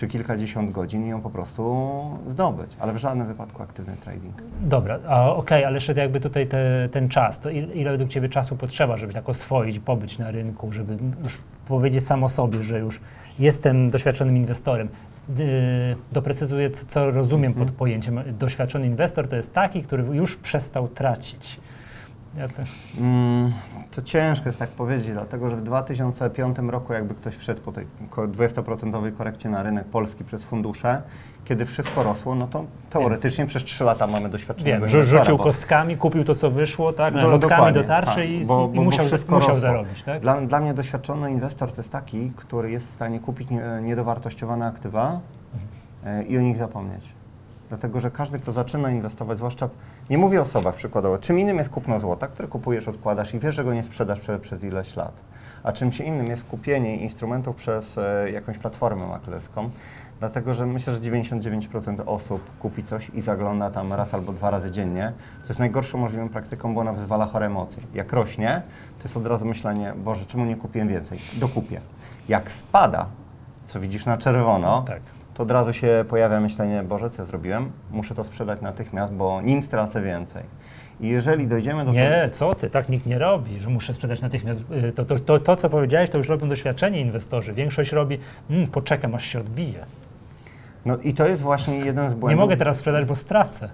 Speaker 2: czy kilkadziesiąt godzin i ją po prostu zdobyć, ale w żadnym wypadku aktywny trading.
Speaker 1: Dobra, okej, ale jeszcze jakby tutaj te, ten czas, to ile, ile według Ciebie czasu potrzeba, żeby tak oswoić, pobyć na rynku, żeby już powiedzieć sam o sobie, że już jestem doświadczonym inwestorem. Yy, doprecyzuję, co, rozumiem
Speaker 2: Mhm.
Speaker 1: pod pojęciem doświadczony inwestor, to jest taki, który już przestał tracić. Ja to,
Speaker 2: Mm, to ciężko jest tak powiedzieć, dlatego że w 2005 roku jakby ktoś wszedł po tej ko- 20% korekcie na rynek polski przez fundusze, kiedy wszystko rosło, no to teoretycznie przez 3 lata mamy doświadczonego
Speaker 1: wiem,
Speaker 2: inwestora,
Speaker 1: rzucił
Speaker 2: bo-
Speaker 1: kostkami, kupił to, co wyszło, tak,
Speaker 2: Do-
Speaker 1: lotkami do tarczy
Speaker 2: tak,
Speaker 1: i,
Speaker 2: bo- bo- bo
Speaker 1: musiał,
Speaker 2: wszystko
Speaker 1: musiał zarobić, tak?
Speaker 2: Dla, dla mnie doświadczony inwestor to jest taki, który jest w stanie kupić nie, niedowartościowane aktywa e, i o nich zapomnieć. Dlatego, że każdy, kto zaczyna inwestować, zwłaszcza, nie mówię o osobach przykładowo, czym innym jest kupno złota, które kupujesz, odkładasz i wiesz, że go nie sprzedasz prze, przez ileś lat. A czymś innym jest kupienie instrumentów przez e, jakąś platformę maklerską, dlatego, że myślę, że 99% osób kupi coś i zagląda tam raz albo dwa razy dziennie, co jest najgorszą możliwą praktyką, bo ona wyzwala chore emocje. Jak rośnie, to jest od razu myślenie, Boże, czemu nie kupiłem więcej? Dokupię. Jak spada, co widzisz na czerwono,
Speaker 1: Tak.
Speaker 2: To od razu się pojawia myślenie, Boże, co ja zrobiłem? Muszę to sprzedać natychmiast, bo nim stracę więcej. I jeżeli dojdziemy do
Speaker 1: Nie, co ty, tak nikt nie robi, że muszę sprzedać natychmiast. Y, To, to, to, to co powiedziałeś, to już robią doświadczeni inwestorzy. Większość robi, mm, poczekam aż się odbije.
Speaker 2: No i to jest właśnie jeden z błędów.
Speaker 1: Nie mogę teraz sprzedać, bo stracę.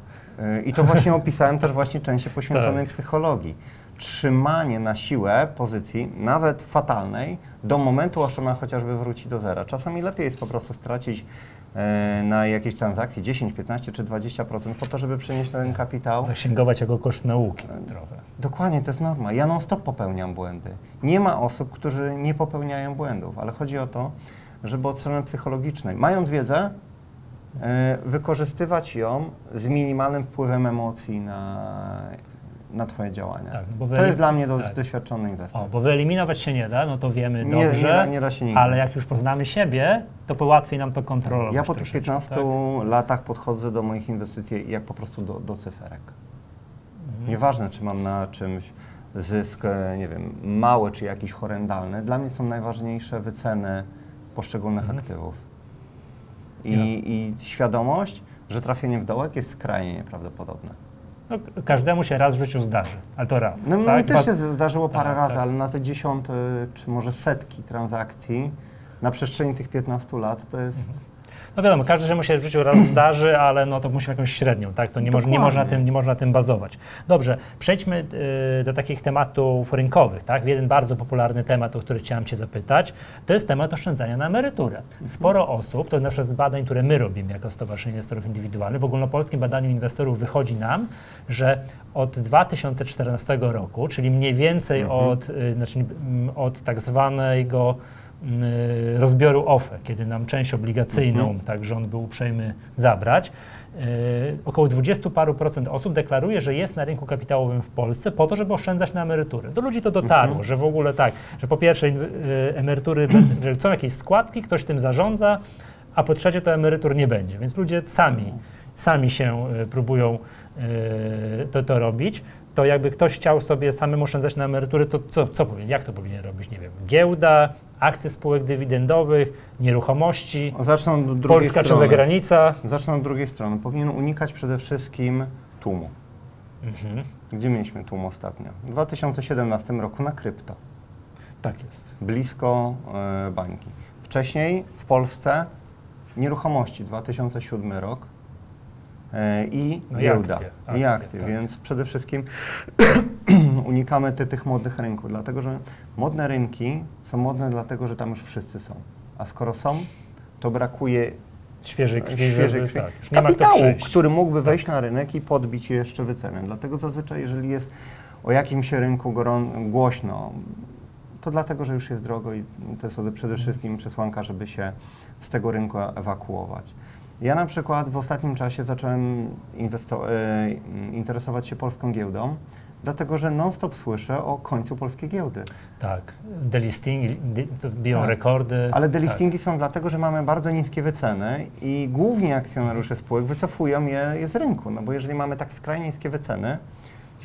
Speaker 2: Y, I to właśnie opisałem też właśnie części poświęconej
Speaker 1: Tak.
Speaker 2: psychologii. Trzymanie na siłę pozycji, nawet fatalnej, do momentu, aż ona chociażby wróci do zera. Czasami lepiej jest po prostu stracić na jakiejś transakcji 10, 15 czy 20% po to, żeby przenieść ten kapitał.
Speaker 1: Zaksięgować jako koszt nauki trochę.
Speaker 2: Dokładnie, to jest norma. Ja non-stop popełniam błędy. Nie ma osób, którzy nie popełniają błędów, ale chodzi o to, żeby od strony psychologicznej, mając wiedzę, e, wykorzystywać ją z minimalnym wpływem emocji na, na Twoje działania.
Speaker 1: Tak, no
Speaker 2: to jest dla mnie do,
Speaker 1: tak.
Speaker 2: doświadczony inwestor.
Speaker 1: O, bo wyeliminować się nie da, no to wiemy
Speaker 2: Nie-
Speaker 1: dobrze,
Speaker 2: nie da- nie da się nigdy.
Speaker 1: ale jak już poznamy siebie, to po łatwiej nam to kontrolować.
Speaker 2: Ja po tych
Speaker 1: troszeczkę,
Speaker 2: 15
Speaker 1: tak?
Speaker 2: latach podchodzę do moich inwestycji jak po prostu do, do cyferek.
Speaker 1: Mhm.
Speaker 2: Nieważne, czy mam na czymś zysk, e, nie wiem, mały czy jakiś horrendalny. Dla mnie są najważniejsze wyceny poszczególnych
Speaker 1: Mhm.
Speaker 2: aktywów. I, I świadomość, że trafienie w dołek jest skrajnie nieprawdopodobne.
Speaker 1: No, każdemu się raz w życiu zdarzy, ale to raz.
Speaker 2: No
Speaker 1: tak?
Speaker 2: mi też się zdarzyło parę
Speaker 1: Tak,
Speaker 2: razy,
Speaker 1: tak.
Speaker 2: ale na te dziesiąte czy może setki transakcji na przestrzeni tych 15 lat to jest...
Speaker 1: No wiadomo, każdemu się w życiu raz zdarzy, ale no to musimy jakąś średnią, tak? To nie, może, nie, można, tym, nie można tym bazować. Dobrze, przejdźmy y, do takich tematów rynkowych, tak? Jeden bardzo popularny temat, o który chciałem Cię zapytać, to jest temat oszczędzania na emeryturę. Sporo osób, to na przykład z badań, które my robimy jako Stowarzyszenie Inwestorów Indywidualnych, w ogólnopolskim badaniu inwestorów wychodzi nam, że od 2014 roku, czyli mniej więcej od, y, znaczy, od tak zwanego rozbioru OFE, kiedy nam część obligacyjną, tak rząd był uprzejmy zabrać, y, około 20 paru procent osób deklaruje, że jest na rynku kapitałowym w Polsce po to, żeby oszczędzać na emerytury. Do ludzi to dotarło, że w ogóle tak, że po pierwsze y, emerytury, że są jakieś składki, ktoś tym zarządza, a po trzecie to emerytur nie będzie, więc ludzie sami, sami się y, próbują y, to, to robić. To jakby ktoś chciał sobie samemu oszczędzać na emerytury, to co, co powinien, jak to powinien robić? Nie wiem, giełda, akcje spółek dywidendowych, nieruchomości,
Speaker 2: Zacznę od drugiej
Speaker 1: Polska czy
Speaker 2: strony.
Speaker 1: zagranica.
Speaker 2: Zacznę od drugiej strony. Powinien unikać przede wszystkim tłumu.
Speaker 1: Mhm.
Speaker 2: Gdzie mieliśmy tłum ostatnio? W 2017 roku na krypto.
Speaker 1: Tak jest.
Speaker 2: blisko e, bańki. Wcześniej w Polsce nieruchomości 2007 rok e, i
Speaker 1: No i
Speaker 2: giełda
Speaker 1: akcje,
Speaker 2: i
Speaker 1: akcje,
Speaker 2: akcje,
Speaker 1: tak.
Speaker 2: więc przede wszystkim unikamy ty, tych modnych rynków, dlatego że modne rynki są modne dlatego, że tam już wszyscy są. A skoro są, to brakuje
Speaker 1: Świeżej krwi,
Speaker 2: świeżej krwi.
Speaker 1: tak,
Speaker 2: kapitału, który mógłby wejść na rynek i podbić jeszcze wycenę. Dlatego zazwyczaj, jeżeli jest o jakimś rynku głośno, to dlatego, że już jest drogo i to jest przede wszystkim przesłanka, żeby się z tego rynku ewakuować. Ja na przykład w ostatnim czasie zacząłem e, interesować się polską giełdą, dlatego że non-stop słyszę o końcu polskiej giełdy.
Speaker 1: Tak, delisting, de, to biją
Speaker 2: Tak.
Speaker 1: rekordy.
Speaker 2: Ale
Speaker 1: tak.
Speaker 2: delistingi są dlatego, że mamy bardzo niskie wyceny i główni akcjonariusze spółek wycofują je, je z rynku. No bo jeżeli mamy tak skrajnie niskie wyceny,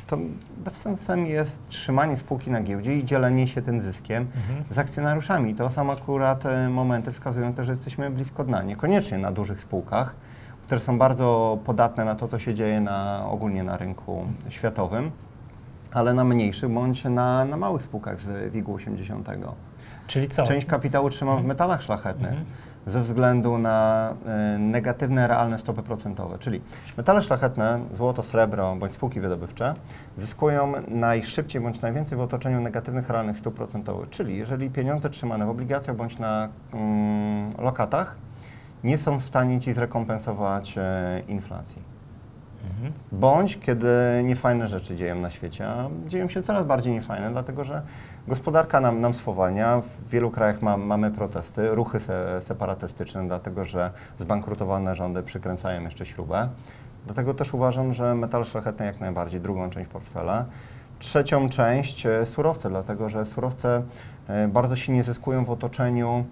Speaker 2: to bez sensem jest trzymanie spółki na giełdzie i dzielenie się tym zyskiem
Speaker 1: Mhm.
Speaker 2: z akcjonariuszami. To są akurat e, momenty wskazują też, że jesteśmy blisko dna. Niekoniecznie na dużych spółkach, które są bardzo podatne na to, co się dzieje na, ogólnie na rynku światowym, ale na mniejszych bądź na, na małych spółkach z WIG-u 80.
Speaker 1: Czyli co?
Speaker 2: Część kapitału trzymam w metalach szlachetnych
Speaker 1: Mhm.
Speaker 2: ze względu na y, negatywne realne stopy procentowe. Czyli metale szlachetne, złoto, srebro bądź spółki wydobywcze zyskują najszybciej bądź najwięcej w otoczeniu negatywnych realnych stóp procentowych. Czyli jeżeli pieniądze trzymane w obligacjach bądź na mm, lokatach nie są w stanie ci zrekompensować e, inflacji. Bądź kiedy niefajne rzeczy dzieją na świecie, a dzieją się coraz bardziej niefajne, dlatego że gospodarka nam, nam spowalnia. W wielu krajach ma, mamy protesty, ruchy se, separatystyczne, dlatego że zbankrutowane rządy przykręcają jeszcze śrubę. Dlatego też uważam, że metal szlachetny jak najbardziej drugą część portfela. Trzecią część e, surowce, dlatego że surowce e, bardzo silnie zyskują w otoczeniu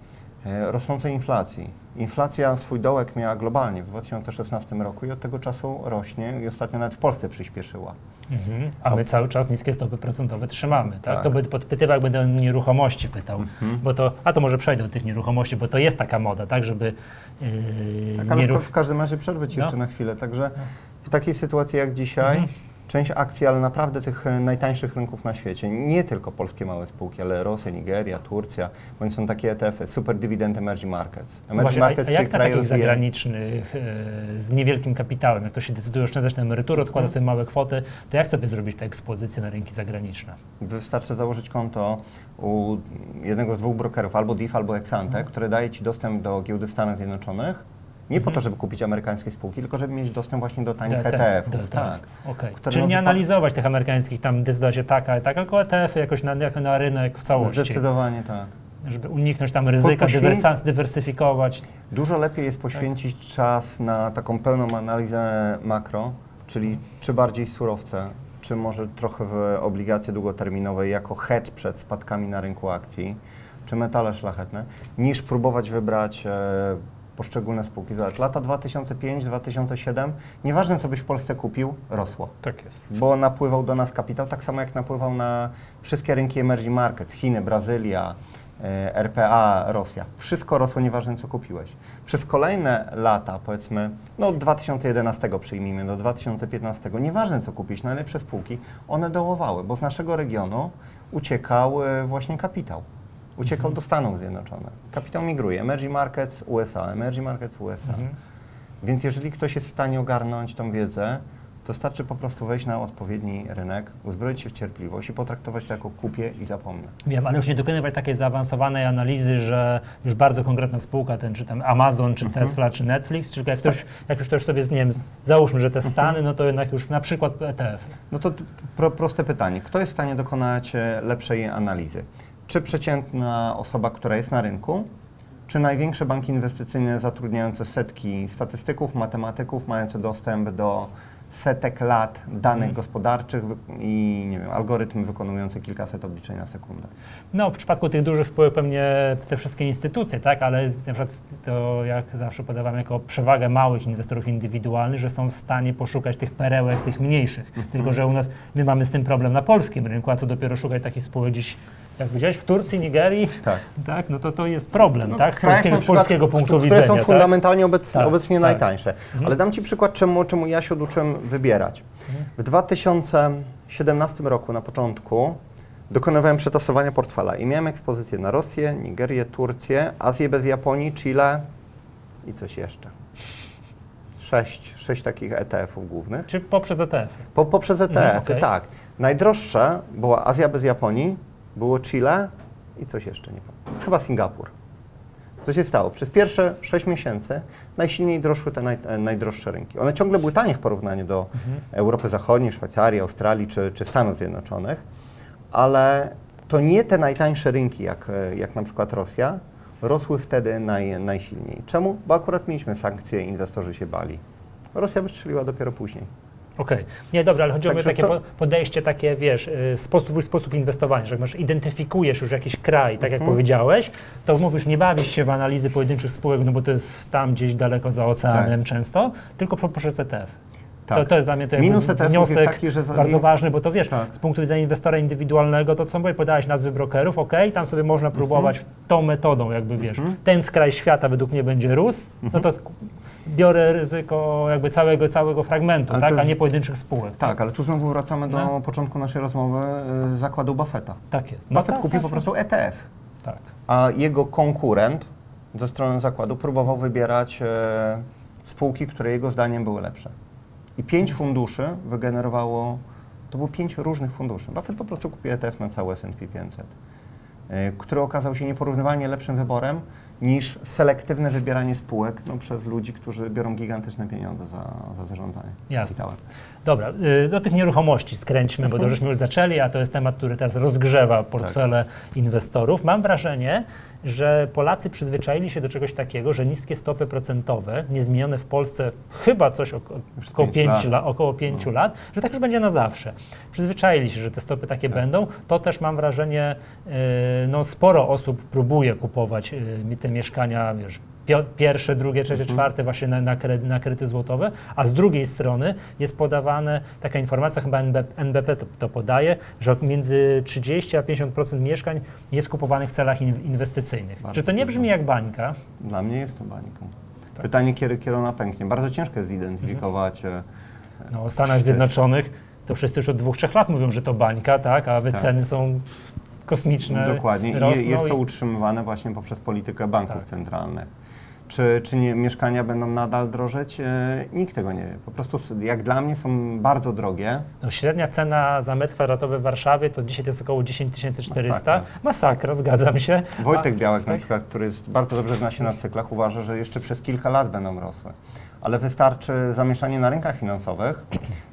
Speaker 2: rosnącej inflacji. Inflacja swój dołek miała globalnie w 2016 roku i od tego czasu rośnie i ostatnio nawet w Polsce przyspieszyła.
Speaker 1: Mhm. A my cały czas niskie stopy procentowe trzymamy, tak?
Speaker 2: Tak.
Speaker 1: To by podpytywał, jak będę o nieruchomości pytał, bo to, a to może przejdę do tych nieruchomości, bo to jest taka moda, tak, żeby yy,
Speaker 2: Tak, ale w,
Speaker 1: nieruch-
Speaker 2: w każdym razie przerwę Ci
Speaker 1: No.
Speaker 2: jeszcze na chwilę. Także w takiej sytuacji jak dzisiaj,
Speaker 1: Mhm.
Speaker 2: Część akcji, ale naprawdę tych e, najtańszych rynków na świecie, nie tylko polskie małe spółki, ale Rosja, Nigeria, Turcja, bądź są takie ETF-y, Super Dividend Emerging Markets.
Speaker 1: No
Speaker 2: Emerging
Speaker 1: Właśnie, a,
Speaker 2: Markets,
Speaker 1: a jak
Speaker 2: czyli
Speaker 1: na takich
Speaker 2: rozwijane.
Speaker 1: zagranicznych e, z niewielkim kapitałem, jak to się decyduje oszczędzać na emeryturę, odkłada
Speaker 2: Mhm.
Speaker 1: sobie małe kwoty, to jak sobie zrobić tę ekspozycję na rynki zagraniczne?
Speaker 2: Wystarczy założyć konto u jednego z dwóch brokerów, albo DIF, albo Exante,
Speaker 1: Mhm.
Speaker 2: które daje Ci dostęp do giełdy w Stanach Zjednoczonych. Nie po to, żeby kupić amerykańskie spółki, tylko żeby mieć dostęp właśnie do tanich ETF-ów.
Speaker 1: DT.
Speaker 2: Tak.
Speaker 1: Okej.
Speaker 2: Które
Speaker 1: Czyli
Speaker 2: no
Speaker 1: nie
Speaker 2: wypa-
Speaker 1: analizować tych amerykańskich, tam decydować taka, i taka, tylko ETF-y jakoś na, jako na rynek w całości,
Speaker 2: Zdecydowanie tak.
Speaker 1: żeby uniknąć tam ryzyka,
Speaker 2: poświęc-
Speaker 1: dywers- dywersyfikować.
Speaker 2: Dużo lepiej jest poświęcić czas na taką pełną analizę makro, czyli czy bardziej surowce czy może trochę w obligacje długoterminowe jako hedge przed spadkami na rynku akcji, czy metale szlachetne, niż próbować wybrać e, poszczególne spółki. Zobacz, lata 2005-2007, nieważne co byś w Polsce kupił, rosło
Speaker 1: Tak jest.
Speaker 2: bo napływał do nas kapitał, tak samo jak napływał na wszystkie rynki emerging markets, Chiny, Brazylia, e, RPA, Rosja. Wszystko rosło, nieważne co kupiłeś. Przez kolejne lata, powiedzmy, no od 2011 przyjmijmy do 2015, nieważne co kupić, najlepsze spółki, one dołowały, bo z naszego regionu uciekał e, właśnie kapitał. Uciekał do Stanów Zjednoczonych. Kapitał migruje. Emerging markets USA, emerging markets USA.
Speaker 1: Mhm.
Speaker 2: Więc jeżeli ktoś jest w stanie ogarnąć tą wiedzę, to starczy po prostu wejść na odpowiedni rynek, uzbroić się w cierpliwość i potraktować to jako kupię i zapomnę.
Speaker 1: Wiem, ale już nie dokonywać takiej zaawansowanej analizy, że już bardzo konkretna spółka, ten czy tam Amazon, czy
Speaker 2: Mhm.
Speaker 1: Tesla, czy Netflix, czy jak, ktoś, jak już też sobie z, nie wiem, załóżmy, że te
Speaker 2: Mhm.
Speaker 1: Stany, no to jednak już na przykład ETF.
Speaker 2: No to pro, proste pytanie. Kto jest w stanie dokonać e, lepszej analizy? Czy przeciętna osoba, która jest na rynku, czy największe banki inwestycyjne zatrudniające setki statystyków, matematyków, mające dostęp do setek lat danych
Speaker 1: Mhm.
Speaker 2: gospodarczych i nie wiem, algorytmy wykonujące kilkaset obliczeń na sekundę?
Speaker 1: No, w przypadku tych dużych spółek pewnie te wszystkie instytucje, tak, ale na przykład to jak zawsze podawam jako przewagę małych inwestorów indywidualnych, że są w stanie poszukać tych perełek, tych mniejszych.
Speaker 2: Mhm.
Speaker 1: Tylko, że u nas, my mamy z tym problem na polskim rynku, a co dopiero szukać takich spółek gdzieś, jak widziałeś, w Turcji, Nigerii,
Speaker 2: Tak.
Speaker 1: tak, no to to jest problem,
Speaker 2: No,
Speaker 1: tak, z polskiego,
Speaker 2: na
Speaker 1: z
Speaker 2: przykład,
Speaker 1: polskiego punktu
Speaker 2: które
Speaker 1: widzenia.
Speaker 2: są
Speaker 1: tak?
Speaker 2: fundamentalnie obec,
Speaker 1: Tak,
Speaker 2: obecnie
Speaker 1: tak.
Speaker 2: najtańsze. Ale dam Ci przykład, czemu, czemu ja się oduczyłem wybierać.
Speaker 1: Mhm.
Speaker 2: W 2017 roku na początku dokonywałem przetasowania portfela i miałem ekspozycję na Rosję, Nigerię, Turcję, Azję bez Japonii, Chile i coś jeszcze. Sześć, sześć takich ETF-ów głównych.
Speaker 1: Czy poprzez ETF?
Speaker 2: Po, poprzez ETF,
Speaker 1: Mhm, okej.
Speaker 2: tak. Najdroższe była Azja bez Japonii, było Chile i coś jeszcze, nie pamiętam. Chyba Singapur. Co się stało? Przez pierwsze 6 miesięcy najsilniej drożły te naj, e, najdroższe rynki. One ciągle były tanie w porównaniu do Europy Zachodniej, Szwajcarii, Australii czy, czy Stanów Zjednoczonych, ale to nie te najtańsze rynki, jak, e, jak na przykład Rosja, rosły wtedy naj, najsilniej. Czemu? Bo akurat mieliśmy sankcje, inwestorzy się bali. Rosja wystrzeliła dopiero później.
Speaker 1: Okej. Nie, dobra, ale chodzi o
Speaker 2: Także
Speaker 1: takie
Speaker 2: to-
Speaker 1: po- podejście, takie, wiesz, y, sposób, sposób inwestowania, że jak masz, identyfikujesz już jakiś kraj, tak jak
Speaker 2: Mhm.
Speaker 1: powiedziałeś, to mówisz, nie bawisz się w analizy pojedynczych spółek, no bo to jest tam gdzieś daleko za oceanem często, tylko po- poprzez ETF. To,
Speaker 2: Tak.
Speaker 1: to jest dla mnie to jakby
Speaker 2: Minus ETF-ów
Speaker 1: wniosek
Speaker 2: jest taki, że za-
Speaker 1: bardzo ważny, bo to wiesz,
Speaker 2: Tak.
Speaker 1: z punktu widzenia inwestora indywidualnego, to co mówię, podałeś nazwy brokerów, ok, tam sobie można
Speaker 2: Mhm.
Speaker 1: próbować tą metodą, jakby wiesz, ten skraj świata według mnie będzie rósł, no
Speaker 2: Mhm.
Speaker 1: to biorę ryzyko jakby całego, całego fragmentu,
Speaker 2: Ale
Speaker 1: tak,
Speaker 2: to
Speaker 1: a
Speaker 2: jest-
Speaker 1: nie pojedynczych spółek.
Speaker 2: Tak, ale tu znowu wracamy do
Speaker 1: No.
Speaker 2: początku naszej rozmowy y, zakładu Buffetta.
Speaker 1: Tak jest. No
Speaker 2: Buffett
Speaker 1: tak,
Speaker 2: kupił
Speaker 1: tak,
Speaker 2: po prostu ETF,
Speaker 1: Tak.
Speaker 2: a jego konkurent ze strony zakładu próbował wybierać e, spółki, które jego zdaniem były lepsze. I pięć funduszy wygenerowało, to było pięć różnych funduszy. Buffett po prostu kupił ETF na cały S&P 500, e, który okazał się nieporównywalnie lepszym wyborem niż selektywne wybieranie spółek no, przez ludzi, którzy biorą gigantyczne pieniądze za, za zarządzanie
Speaker 1: Jasne.
Speaker 2: kapitałem.
Speaker 1: Dobra, y, do tych nieruchomości skręćmy, bo to żeśmy już zaczęli, a to jest temat, który teraz rozgrzewa portfele inwestorów. Mam wrażenie, że Polacy przyzwyczaili się do czegoś takiego, że niskie stopy procentowe, niezmienione w Polsce chyba coś około
Speaker 2: pięć
Speaker 1: 5
Speaker 2: lat.
Speaker 1: około pięciu lat, że tak już będzie na zawsze. Przyzwyczaili się, że te stopy takie
Speaker 2: Tak.
Speaker 1: będą. To też mam wrażenie, y, no sporo osób próbuje kupować y, te mieszkania, wiesz, pierwsze, drugie, trzecie,
Speaker 2: Mhm.
Speaker 1: czwarte właśnie na, na, na kredyty złotowe, a z drugiej strony jest podawane taka informacja, chyba NB, NBP to, to podaje, że między 30 a 50% mieszkań jest kupowanych w celach in, inwestycyjnych.
Speaker 2: Bardzo
Speaker 1: Czy to nie brzmi jak bańka?
Speaker 2: Dla mnie jest to bańką.
Speaker 1: Tak.
Speaker 2: Pytanie, kiedy, kiedy ona pęknie. Bardzo ciężko jest zidentyfikować. e,
Speaker 1: No, w Stanach. Zjednoczonych to wszyscy już od dwóch, trzech lat mówią, że to bańka, tak, a wyceny są kosmiczne.
Speaker 2: Dokładnie. I jest to utrzymywane właśnie poprzez politykę banków
Speaker 1: Tak.
Speaker 2: centralnych. Czy, czy nie, mieszkania będą nadal drożeć? E, nikt tego nie wie. Po prostu jak dla mnie są bardzo drogie.
Speaker 1: No, średnia cena za metr kwadratowy w Warszawie to dzisiaj to jest około 10 400.
Speaker 2: Masakra.
Speaker 1: Masakra, zgadzam się.
Speaker 2: Wojtek
Speaker 1: A-
Speaker 2: Białek na
Speaker 1: tak?
Speaker 2: przykład, który jest bardzo dobrze zna się na cyklach, uważa, że jeszcze przez kilka lat będą rosły. Ale wystarczy zamieszanie na rynkach finansowych,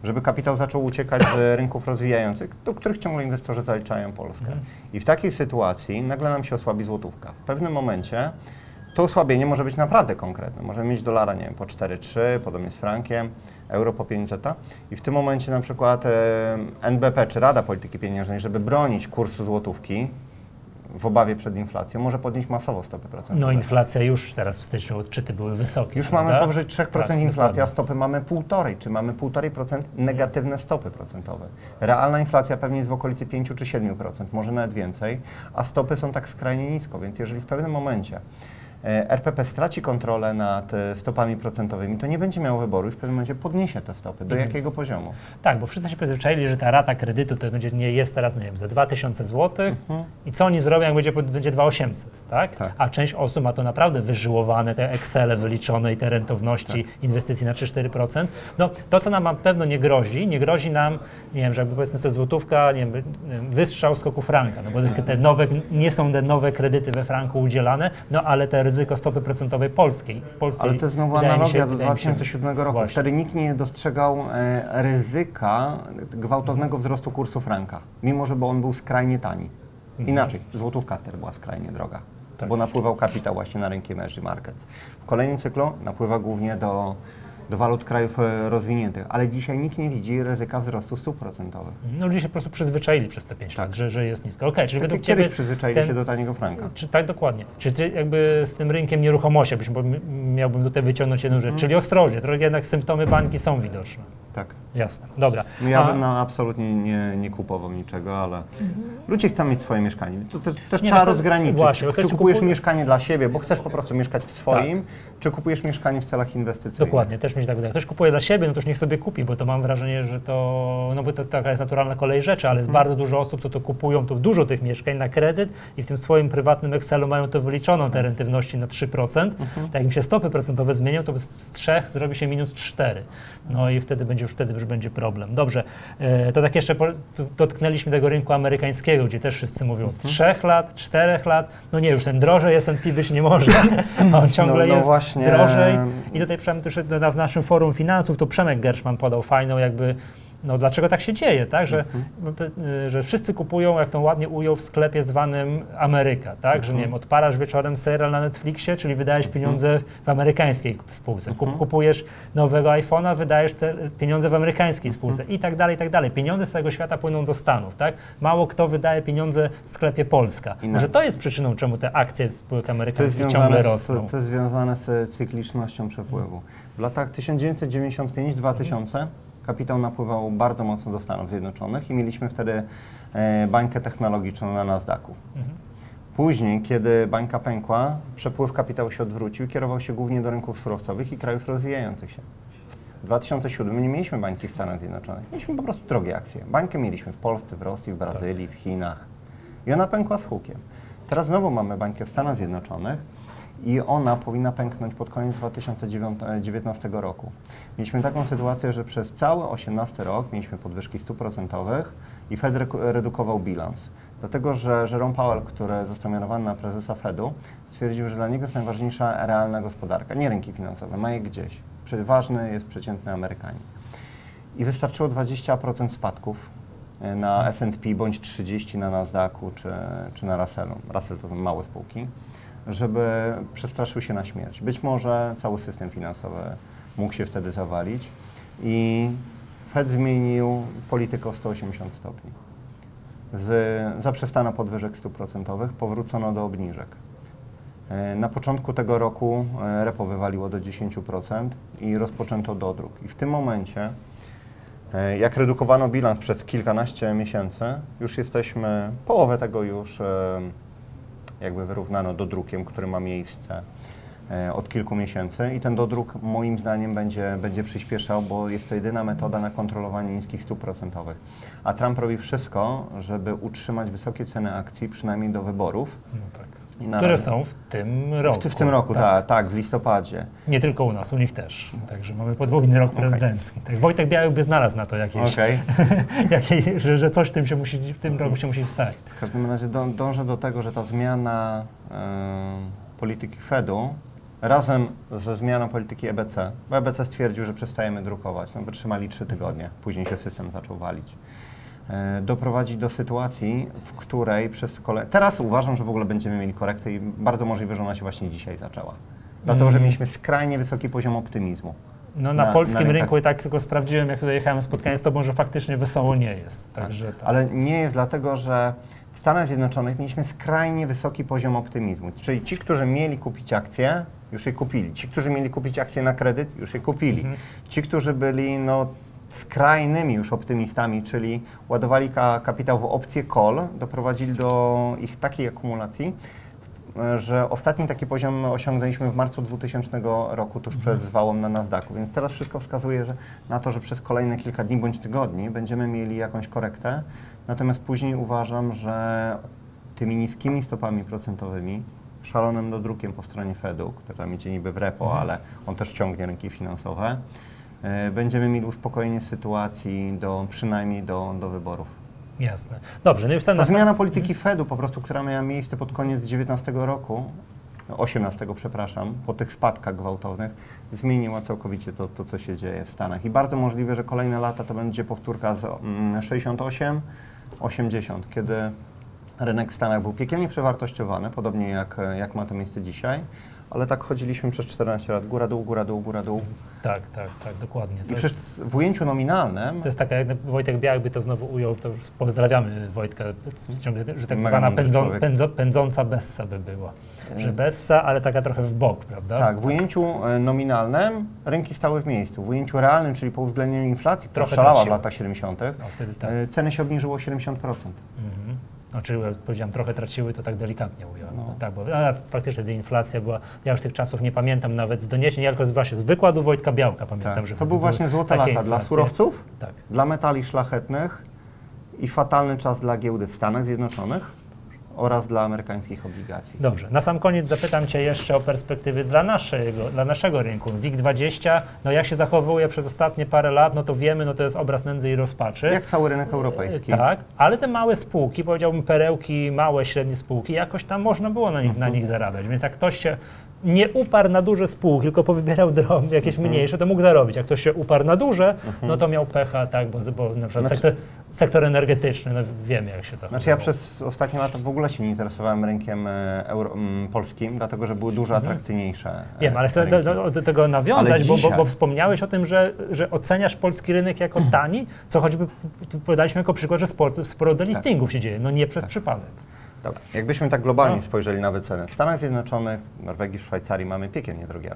Speaker 2: żeby kapitał zaczął uciekać z rynków rozwijających, do których ciągle inwestorzy zaliczają Polskę.
Speaker 1: Mhm.
Speaker 2: I w takiej sytuacji nagle nam się osłabi złotówka. W pewnym momencie to osłabienie może być naprawdę konkretne. Możemy mieć dolara, nie wiem, po 4,3, podobnie z frankiem. euro po 5 zeta i w tym momencie na przykład NBP czy Rada Polityki Pieniężnej, żeby bronić kursu złotówki w obawie przed inflacją, może podnieść masowo stopy procentowe.
Speaker 1: No inflacja już teraz w styczniu odczyty były wysokie.
Speaker 2: Już
Speaker 1: prawda?
Speaker 2: mamy powyżej 3%
Speaker 1: Tak,
Speaker 2: inflacji, a
Speaker 1: dokładnie.
Speaker 2: stopy mamy 1,5, czy mamy 1,5% negatywne stopy procentowe. Realna inflacja pewnie jest w okolicy 5 czy 7%, może nawet więcej, a stopy są tak skrajnie nisko, więc jeżeli w pewnym momencie RPP straci kontrolę nad e, stopami procentowymi, to nie będzie miało wyboru i w pewnym momencie podniesie te stopy. Do
Speaker 1: Mhm.
Speaker 2: jakiego poziomu?
Speaker 1: Tak, bo wszyscy się przyzwyczaili, że ta rata kredytu to będzie, nie jest teraz, nie wiem, za 2000 zł i co oni zrobią, jak będzie, będzie 2800, tak?
Speaker 2: Tak.
Speaker 1: A część osób ma to naprawdę wyżyłowane, te Excele wyliczone i te rentowności
Speaker 2: Tak.
Speaker 1: inwestycji na 3-4%. No to, co nam na pewno nie grozi, nie grozi nam, nie wiem, że jakby powiedzmy sobie złotówka, nie wiem, wystrzał skoku franka, no bo te nowe, nie są te nowe kredyty we franku udzielane, no ale te ryzyko stopy procentowej polskiej.
Speaker 2: Ale to jest znowu analogia do
Speaker 1: wydaje mi się-
Speaker 2: 2007 roku.
Speaker 1: Właśnie.
Speaker 2: Wtedy nikt nie dostrzegał e, ryzyka gwałtownego wzrostu kursu franka, mimo że bo on był skrajnie tani. Inaczej, złotówka wtedy była skrajnie droga,
Speaker 1: Tak.
Speaker 2: bo napływał kapitał właśnie na rynki emerging markets. W kolejnym cyklu napływa głównie do, do walut krajów e, rozwiniętych, ale dzisiaj nikt nie widzi ryzyka wzrostu stóp procentowych.
Speaker 1: No ludzie się po prostu przyzwyczaili przez te 5
Speaker 2: Tak.
Speaker 1: lat, że, że jest nisko. Okej, czyli według
Speaker 2: kiedyś
Speaker 1: Ciebie
Speaker 2: przyzwyczaili
Speaker 1: ten-
Speaker 2: się do taniego franka.
Speaker 1: Czy tak dokładnie? Czy ty jakby z tym rynkiem nieruchomości, m- miałbym tutaj wyciągnąć jedną rzecz, czyli ostrożnie, trochę jednak symptomy bańki są widoczne.
Speaker 2: Tak.
Speaker 1: Jasne, dobra.
Speaker 2: No ja bym na absolutnie nie, nie kupował niczego, ale ludzie chcą mieć swoje mieszkanie. To też, też
Speaker 1: Nie,
Speaker 2: trzeba
Speaker 1: no to-
Speaker 2: rozgraniczyć.
Speaker 1: właśnie, bo
Speaker 2: czy kupujesz
Speaker 1: kupuje-
Speaker 2: mieszkanie dla siebie, bo chcesz po prostu mieszkać w swoim, czy kupujesz mieszkanie w celach inwestycyjnych.
Speaker 1: Dokładnie, też mi się tak wydaje. Ktoś kupuje dla siebie, no to już niech sobie kupi, bo to mam wrażenie, że to, no bo to taka jest naturalna kolej rzeczy, ale jest
Speaker 2: Mhm.
Speaker 1: bardzo dużo osób, co to kupują, to dużo tych mieszkań na kredyt i w tym swoim prywatnym Excelu mają to wyliczoną, te rentowności na 3%.
Speaker 2: Mhm.
Speaker 1: Tak jak im się stopy procentowe zmienią, to z, z 3 zrobi się minus 4. No i wtedy będzie już wtedy już będzie problem. Dobrze, e, to tak jeszcze dotknęliśmy tego rynku amerykańskiego, gdzie też wszyscy mówią
Speaker 2: Mhm.
Speaker 1: 3 lat, 4 lat, no nie, już ten drożej S&P być nie może, a on ciągle
Speaker 2: No- no
Speaker 1: jest
Speaker 2: właśnie.
Speaker 1: drożej. I tutaj Przemek, w naszym forum finansów, to Przemek Gerszman podał fajną jakby, no dlaczego tak się dzieje, tak, że, y, że wszyscy kupują, jak to ładnie ujął, w sklepie zwanym Ameryka, tak, że nie wiem, odpalasz wieczorem serial na Netflixie, czyli wydajesz pieniądze w amerykańskiej spółce, Kup, kupujesz nowego iPhone'a, wydajesz te pieniądze w amerykańskiej spółce i tak dalej, i tak dalej. Pieniądze z całego świata płyną do Stanów, tak, mało kto wydaje pieniądze w sklepie Polska. Może to jest przyczyną, czemu te akcje spółek amerykańskich ciągle
Speaker 2: związane z,
Speaker 1: rosną.
Speaker 2: to jest związane z cyklicznością przepływu. W latach 1995-2000 kapitał napływał bardzo mocno do Stanów Zjednoczonych i mieliśmy wtedy e, bańkę technologiczną na Nasdaqu.
Speaker 1: Mhm.
Speaker 2: Później, kiedy bańka pękła, przepływ kapitału się odwrócił i kierował się głównie do rynków surowcowych i krajów rozwijających się. W 2007 nie mieliśmy bańki w Stanach Zjednoczonych, mieliśmy po prostu drogie akcje. Bańkę mieliśmy w Polsce, w Rosji, w Brazylii, w Chinach i ona pękła z hukiem. Teraz znowu mamy bańkę w Stanach Zjednoczonych i ona powinna pęknąć pod koniec 2019 roku. Mieliśmy taką sytuację, że przez cały 2018 rok mieliśmy podwyżki stóp procentowych i Fed redukował bilans. Dlatego, że Jerome Powell, który został mianowany na prezesa Fedu, stwierdził, że dla niego jest najważniejsza realna gospodarka, nie rynki finansowe, ma je gdzieś. Ważny jest przeciętny Amerykanin. I wystarczyło 20% spadków e, na S&P bądź 30 na Nasdaqu czy, czy na Russellu. Russell to są małe spółki, żeby przestraszył się na śmierć. Być może cały system finansowy mógł się wtedy zawalić i Fed zmienił politykę o 180 stopni. Z, zaprzestano podwyżek stóp procentowych, powrócono do obniżek. E, Na początku tego roku e, repo wywaliło do 10% i rozpoczęto dodruk. I w tym momencie, e, jak redukowano bilans przez kilkanaście miesięcy, już jesteśmy, połowę tego już jakby wyrównano dodrukiem, który ma miejsce e, od kilku miesięcy i ten dodruk moim zdaniem będzie, będzie przyspieszał, bo jest to jedyna metoda na kontrolowanie niskich stóp procentowych. A Trump robi wszystko, żeby utrzymać wysokie ceny akcji, przynajmniej do wyborów.
Speaker 1: No tak. Które są w tym roku.
Speaker 2: W, w tym roku, tak, tak, w listopadzie.
Speaker 1: Nie tylko u nas, u nich też. Także mamy podwójny rok prezydencki. Tak, Wojtek Białek by znalazł na to jakieś,
Speaker 2: Okej.
Speaker 1: jakieś że, że coś w tym, się musi, w tym roku się musi stać.
Speaker 2: W każdym razie dą, dążę do tego, że ta zmiana e, polityki Fedu razem ze zmianą polityki EBC, bo EBC stwierdził, że przestajemy drukować, no wytrzymali trzy tygodnie, później się system zaczął walić, doprowadzi do sytuacji, w której przez kolej... Teraz uważam, że w ogóle będziemy mieli korektę i bardzo możliwe, że ona się właśnie dzisiaj zaczęła. Dlatego, że
Speaker 1: Mm.
Speaker 2: mieliśmy skrajnie wysoki poziom optymizmu.
Speaker 1: No na,
Speaker 2: na
Speaker 1: polskim
Speaker 2: rynkach.
Speaker 1: rynku i tak tylko sprawdziłem, jak tutaj jechałem spotkanie z tobą, że faktycznie wesoło nie jest. Także tak.
Speaker 2: Ale nie jest dlatego, że w Stanach Zjednoczonych mieliśmy skrajnie wysoki poziom optymizmu. Czyli ci, którzy mieli kupić akcje, już je kupili. Ci, którzy mieli kupić akcje na kredyt, już je kupili.
Speaker 1: Mhm.
Speaker 2: Ci, którzy byli no, skrajnymi już optymistami, czyli ładowali ka kapitał w opcje call, doprowadzili do ich takiej akumulacji, że ostatni taki poziom osiągnęliśmy w marcu 2000 roku, tuż przed zwałem na Nasdaqu. Więc teraz wszystko wskazuje że na to, że przez kolejne kilka dni bądź tygodni będziemy mieli jakąś korektę. Natomiast później uważam, że tymi niskimi stopami procentowymi, szalonym dodrukiem po stronie Fedu, który tam idzie niby w repo, ale on też ciągnie rynki finansowe, będziemy mieli uspokojenie sytuacji do, przynajmniej do, do wyborów.
Speaker 1: Jasne. Dobrze, no już ten
Speaker 2: Ta zmiana polityki Fedu po prostu, która miała miejsce pod koniec 19 roku, 18 przepraszam, po tych spadkach gwałtownych, zmieniła całkowicie to, to, co się dzieje w Stanach. I bardzo możliwe, że kolejne lata to będzie powtórka z mm, 68, 80, kiedy rynek w Stanach był piekielnie przewartościowany, podobnie jak, jak ma to miejsce dzisiaj, ale tak chodziliśmy przez 14 lat, góra, dół, góra, dół, góra, dół.
Speaker 1: Tak, tak, tak, dokładnie.
Speaker 2: I
Speaker 1: To jest,
Speaker 2: przecież w ujęciu nominalnym
Speaker 1: to jest taka, jak Wojtek Białek by to znowu ujął, to pozdrawiamy Wojtka, że tak
Speaker 2: Mega
Speaker 1: zwana pędzą, pędzo, pędząca bessa by była. Że bessa, ale taka trochę w bok, prawda?
Speaker 2: Tak, w ujęciu e, nominalnym rynki stały w miejscu. W ujęciu realnym, czyli po uwzględnieniu inflacji, która
Speaker 1: Trochę
Speaker 2: szalała w latach 70.,
Speaker 1: No, tak.
Speaker 2: e, ceny się obniżyło o 70%.
Speaker 1: Mhm. Jak powiedziałem, trochę traciły, to tak delikatnie ująłem.
Speaker 2: No.
Speaker 1: Tak, bo a, faktycznie inflacja była, ja już tych czasów nie pamiętam nawet z doniesień, tylko z, właśnie z wykładu Wojtka Białka pamiętam,
Speaker 2: Tak.
Speaker 1: że
Speaker 2: To były właśnie złote lata dla
Speaker 1: inflacje.
Speaker 2: surowców,
Speaker 1: Tak.
Speaker 2: dla metali szlachetnych i fatalny czas dla giełdy w Stanach Zjednoczonych oraz dla amerykańskich obligacji.
Speaker 1: Dobrze, na sam koniec zapytam Cię jeszcze o perspektywy dla naszego, dla naszego rynku. WIG20, no jak się zachowuje przez ostatnie parę lat, no to wiemy, no to jest obraz nędzy i rozpaczy.
Speaker 2: Jak cały rynek europejski.
Speaker 1: Tak, ale te małe spółki, powiedziałbym perełki, małe, średnie spółki, jakoś tam można było na nich, na nich zarabiać. Więc jak ktoś się nie uparł na duże spółki, tylko powybierał drobne, jakieś
Speaker 2: Mhm.
Speaker 1: mniejsze, to mógł zarobić. Jak ktoś się uparł na duże, no to miał pecha, tak, bo, bo na przykład
Speaker 2: Znaczy-
Speaker 1: sektor, sektor energetyczny, no wiemy jak się zachowuje.
Speaker 2: Znaczy ja przez ostatnie lata w ogóle się nie interesowałem rynkiem e, euro, m, polskim, dlatego że były dużo atrakcyjniejsze. e,
Speaker 1: Mhm. Wiem, ale chcę do, do, do tego nawiązać, bo, bo,
Speaker 2: dzisiaj-
Speaker 1: bo wspomniałeś o tym, że, że oceniasz polski rynek jako tani, co choćby podaliśmy jako przykład, że sporo, sporo
Speaker 2: Tak.
Speaker 1: delistingów się dzieje, no nie przez przypadek.
Speaker 2: Dobra. Jakbyśmy tak globalnie
Speaker 1: No.
Speaker 2: spojrzeli na wycenę, w Stanach Zjednoczonych, Norwegii, w Szwajcarii mamy piekielnie drogie,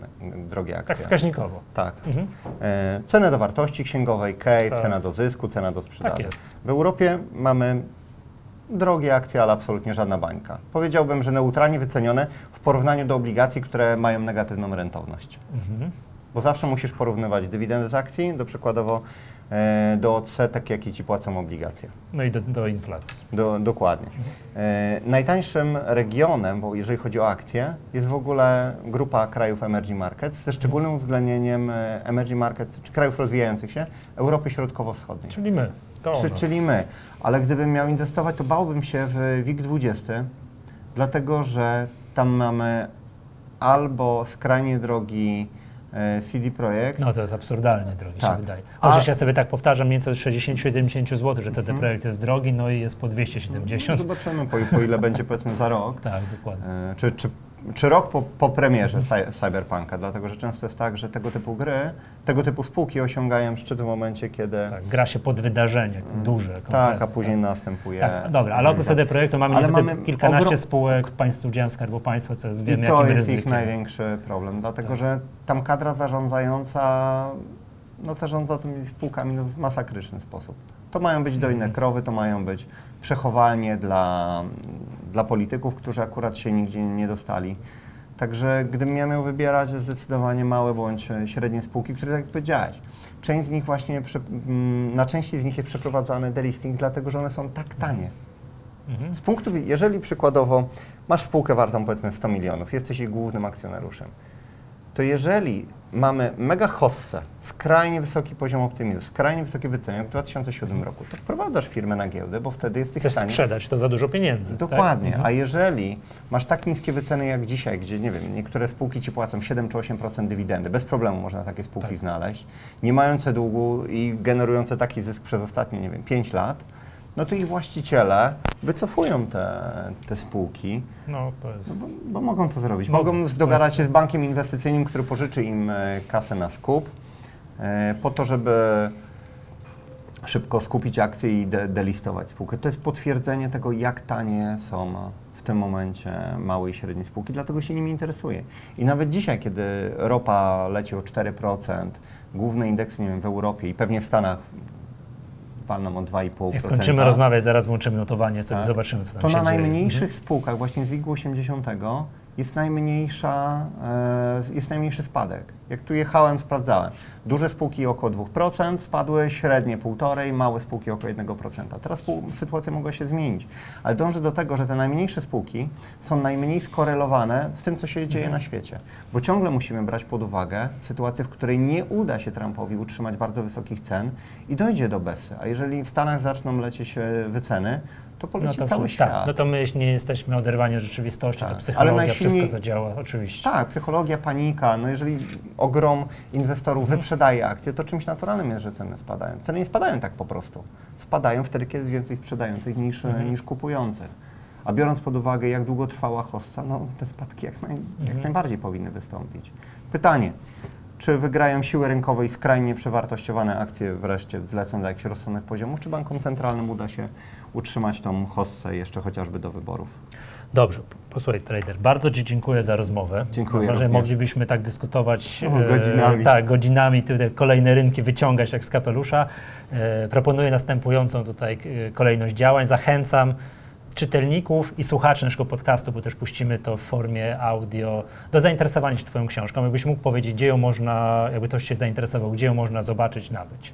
Speaker 2: drogie akcje.
Speaker 1: Tak wskaźnikowo.
Speaker 2: Tak.
Speaker 1: Mhm.
Speaker 2: E, cenę do wartości księgowej, CAPE,
Speaker 1: Tak.
Speaker 2: cena do zysku, cena do sprzedaży.
Speaker 1: Tak jest.
Speaker 2: W Europie mamy drogie akcje, ale absolutnie żadna bańka. Powiedziałbym, że neutralnie wycenione w porównaniu do obligacji, które mają negatywną rentowność.
Speaker 1: Mhm.
Speaker 2: Bo zawsze musisz porównywać dywidendy z akcji, do przykładowo do odsetek, jakie ci płacą obligacje.
Speaker 1: No i do, do inflacji.
Speaker 2: Do, dokładnie. E, najtańszym regionem, bo jeżeli chodzi o akcje, jest w ogóle grupa krajów emerging markets, ze szczególnym uwzględnieniem e, emerging markets, czy krajów rozwijających się, Europy Środkowo-Wschodniej.
Speaker 1: Czyli my. To
Speaker 2: Czy, czyli my. Ale gdybym miał inwestować, to bałbym się w WIG20, dlatego że tam mamy albo skrajnie drogi e, CD Projekt,
Speaker 1: No to jest absurdalnie drogi
Speaker 2: Tak.
Speaker 1: się wydaje.
Speaker 2: A-
Speaker 1: Chociaż ja sobie tak powtarzam mniej więcej od 60-70 zł, że CD Projekt jest drogi, no i jest po 270.
Speaker 2: zobaczymy po, po ile będzie powiedzmy za rok.
Speaker 1: Tak, dokładnie.
Speaker 2: E, Czy, czy, czy rok po, po premierze cy- Cyberpunka, dlatego że często jest tak, że tego typu gry, tego typu spółki osiągają szczyt w momencie, kiedy
Speaker 1: Tak, gra się pod wydarzenie duże.
Speaker 2: tak, a później następuje.
Speaker 1: Tak, dobra, ale oprócz CD Projektu mamy
Speaker 2: Ale mamy
Speaker 1: kilkanaście
Speaker 2: ogrom-
Speaker 1: spółek państw z udziałem Skarbu Państwa, co jest,
Speaker 2: I
Speaker 1: wiemy
Speaker 2: to jest
Speaker 1: ryzykiem.
Speaker 2: ich największy problem, dlatego
Speaker 1: Tak.
Speaker 2: że tam kadra zarządzająca no, zarządza tymi spółkami no, w masakryczny sposób. To mają być dojne
Speaker 1: Mhm.
Speaker 2: krowy, to mają być przechowalnie dla, dla polityków, którzy akurat się nigdzie nie dostali. Także gdybym ja miał wybierać zdecydowanie małe bądź średnie spółki, które tak jak powiedziałeś, część z nich właśnie, mm, na części z nich jest przeprowadzany delisting, dlatego że one są tak tanie.
Speaker 1: Mhm.
Speaker 2: Z punktu, jeżeli przykładowo masz spółkę wartą powiedzmy 100 milionów, jesteś jej głównym akcjonariuszem, to jeżeli mamy mega hossę, skrajnie wysoki poziom optymizmu, skrajnie wysokie wyceny jak w 2007 roku, to wprowadzasz firmę na giełdę, bo wtedy jesteś w
Speaker 1: Chcesz
Speaker 2: stanie...
Speaker 1: sprzedać to za dużo pieniędzy.
Speaker 2: Dokładnie,
Speaker 1: Tak?
Speaker 2: a jeżeli masz tak niskie wyceny jak dzisiaj, gdzie nie wiem, niektóre spółki ci płacą 7 czy 8% dywidendy, bez problemu można takie spółki
Speaker 1: Tak.
Speaker 2: znaleźć, nie mające długu i generujące taki zysk przez ostatnie, nie wiem, 5 lat, no to ich właściciele wycofują te, te spółki,
Speaker 1: No to jest...
Speaker 2: bo, bo mogą to zrobić.
Speaker 1: Mogą.
Speaker 2: Mogą dogadać się z bankiem inwestycyjnym, który pożyczy im e, kasę na skup, e, po to, żeby szybko skupić akcje i de delistować spółkę. To jest potwierdzenie tego, jak tanie są w tym momencie małe i średnie spółki, dlatego się nimi interesuje. I nawet dzisiaj, kiedy ropa leci o 4%, główne indeksy, nie wiem, w Europie i pewnie w Stanach walną o 2,5%.
Speaker 1: Jak skończymy rozmawiać, zaraz włączymy notowanie, sobie
Speaker 2: Tak.
Speaker 1: zobaczymy, co tam
Speaker 2: To
Speaker 1: się
Speaker 2: na
Speaker 1: dzieje.
Speaker 2: najmniejszych spółkach, właśnie z WIG 80, jest, najmniejsza, e, jest najmniejszy spadek. Jak tu jechałem, sprawdzałem. Duże spółki około 2% spadły, średnie 1,5%, małe spółki około 1%. Teraz sytuacja mogła się zmienić, ale dążę do tego, że te najmniejsze spółki są najmniej skorelowane z tym, co się dzieje na świecie. Bo ciągle musimy brać pod uwagę sytuację, w której nie uda się Trumpowi utrzymać bardzo wysokich cen i dojdzie do Bessy. A jeżeli w Stanach zaczną lecieć e, wyceny, to
Speaker 1: No
Speaker 2: poleci
Speaker 1: to,
Speaker 2: cały
Speaker 1: tak,
Speaker 2: świat.
Speaker 1: no to my nie jesteśmy oderwani od rzeczywistości,
Speaker 2: Tak.
Speaker 1: to
Speaker 2: Ale
Speaker 1: psychologia,
Speaker 2: najsilniej-
Speaker 1: wszystko zadziała, oczywiście.
Speaker 2: Tak, psychologia, panika. No jeżeli ogrom inwestorów
Speaker 1: Mhm.
Speaker 2: wyprzedaje akcje, to czymś naturalnym jest, że ceny spadają. Ceny nie spadają tak po prostu. Spadają wtedy, kiedy jest więcej sprzedających niż,
Speaker 1: Mhm.
Speaker 2: niż kupujących. A biorąc pod uwagę, jak długo trwała hossa, no te spadki jak, naj, jak
Speaker 1: Mhm.
Speaker 2: najbardziej powinny wystąpić. Pytanie. Czy wygrają siły rynkowe i skrajnie przewartościowane akcje wreszcie zlecą do jakichś rozsądnych poziomów, czy bankom centralnym uda się utrzymać tą hossę jeszcze chociażby do wyborów?
Speaker 1: Dobrze, posłuchaj trader, bardzo Ci dziękuję za rozmowę.
Speaker 2: Dziękuję również.
Speaker 1: moglibyśmy tak dyskutować
Speaker 2: O, godzinami.
Speaker 1: tak, godzinami, tutaj kolejne rynki wyciągać jak z kapelusza. E, proponuję następującą tutaj e, kolejność działań. Zachęcam czytelników i słuchaczy naszego podcastu, bo też puścimy to w formie audio, do zainteresowania się Twoją książką. Jakbyś mógł powiedzieć, gdzie ją można, jakby ktoś się zainteresował, gdzie ją można zobaczyć, nabyć.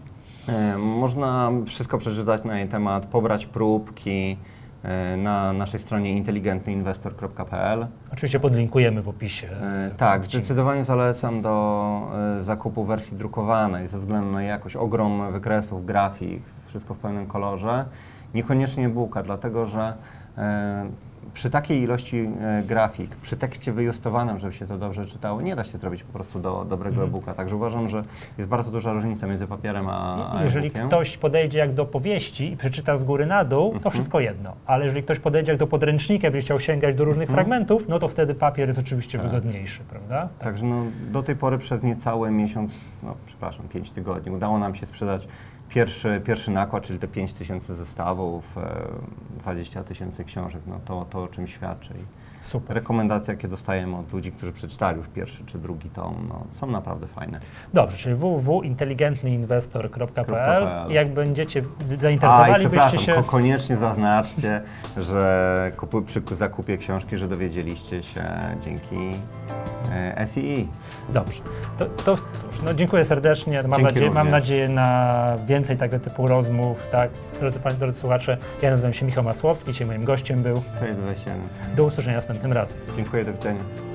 Speaker 2: E, Można wszystko przeczytać na jej temat, pobrać próbki e, na naszej stronie inteligentnyinwestor.pl.
Speaker 1: Oczywiście podlinkujemy w opisie.
Speaker 2: E, Tak, zdecydowanie zalecam do zakupu wersji drukowanej ze względu na jakość, ogrom wykresów, grafik, wszystko w pełnym kolorze. Niekoniecznie e-booka, dlatego że przy takiej ilości e, grafik, przy tekście wyjustowanym, żeby się to dobrze czytało, nie da się zrobić po prostu do dobrego e-booka. Także uważam, że jest bardzo duża różnica między papierem a, a
Speaker 1: Jeżeli ktoś podejdzie jak do powieści i przeczyta z góry na dół,
Speaker 2: Mhm.
Speaker 1: to wszystko jedno. Ale jeżeli ktoś podejdzie jak do podręcznika, będzie chciał sięgać do różnych fragmentów, no to wtedy papier jest oczywiście
Speaker 2: Mhm. Tak.
Speaker 1: wygodniejszy, prawda?
Speaker 2: Także no, do tej pory przez niecały miesiąc, no przepraszam, 5 tygodni, udało nam się sprzedać pierwszy, pierwszy nakład, czyli te 5 tysięcy zestawów, e, 20 tysięcy książek. No to, to o czym świadczy.
Speaker 1: Super.
Speaker 2: rekomendacje, jakie dostajemy od ludzi, którzy przeczytali już pierwszy czy drugi tom, no, są naprawdę fajne.
Speaker 1: Dobrze, czyli www.inteligentnyinwestor.pl jak będziecie
Speaker 2: A i
Speaker 1: zainteresowalibyście
Speaker 2: przepraszam,
Speaker 1: się...
Speaker 2: ko- koniecznie zaznaczcie, że kupu, przy zakupie książki, że dowiedzieliście się dzięki e, SEE.
Speaker 1: Dobrze. To, to cóż, no dziękuję serdecznie. Mam, nadzieję, mam nadzieję na więcej tego typu rozmów. Tak? Drodzy Państwo, drodzy słuchacze, ja nazywam się Michał Masłowski, dzisiaj moim gościem był.
Speaker 2: To jest 27.
Speaker 1: Do usłyszenia następnym razem.
Speaker 2: Dziękuję, do widzenia.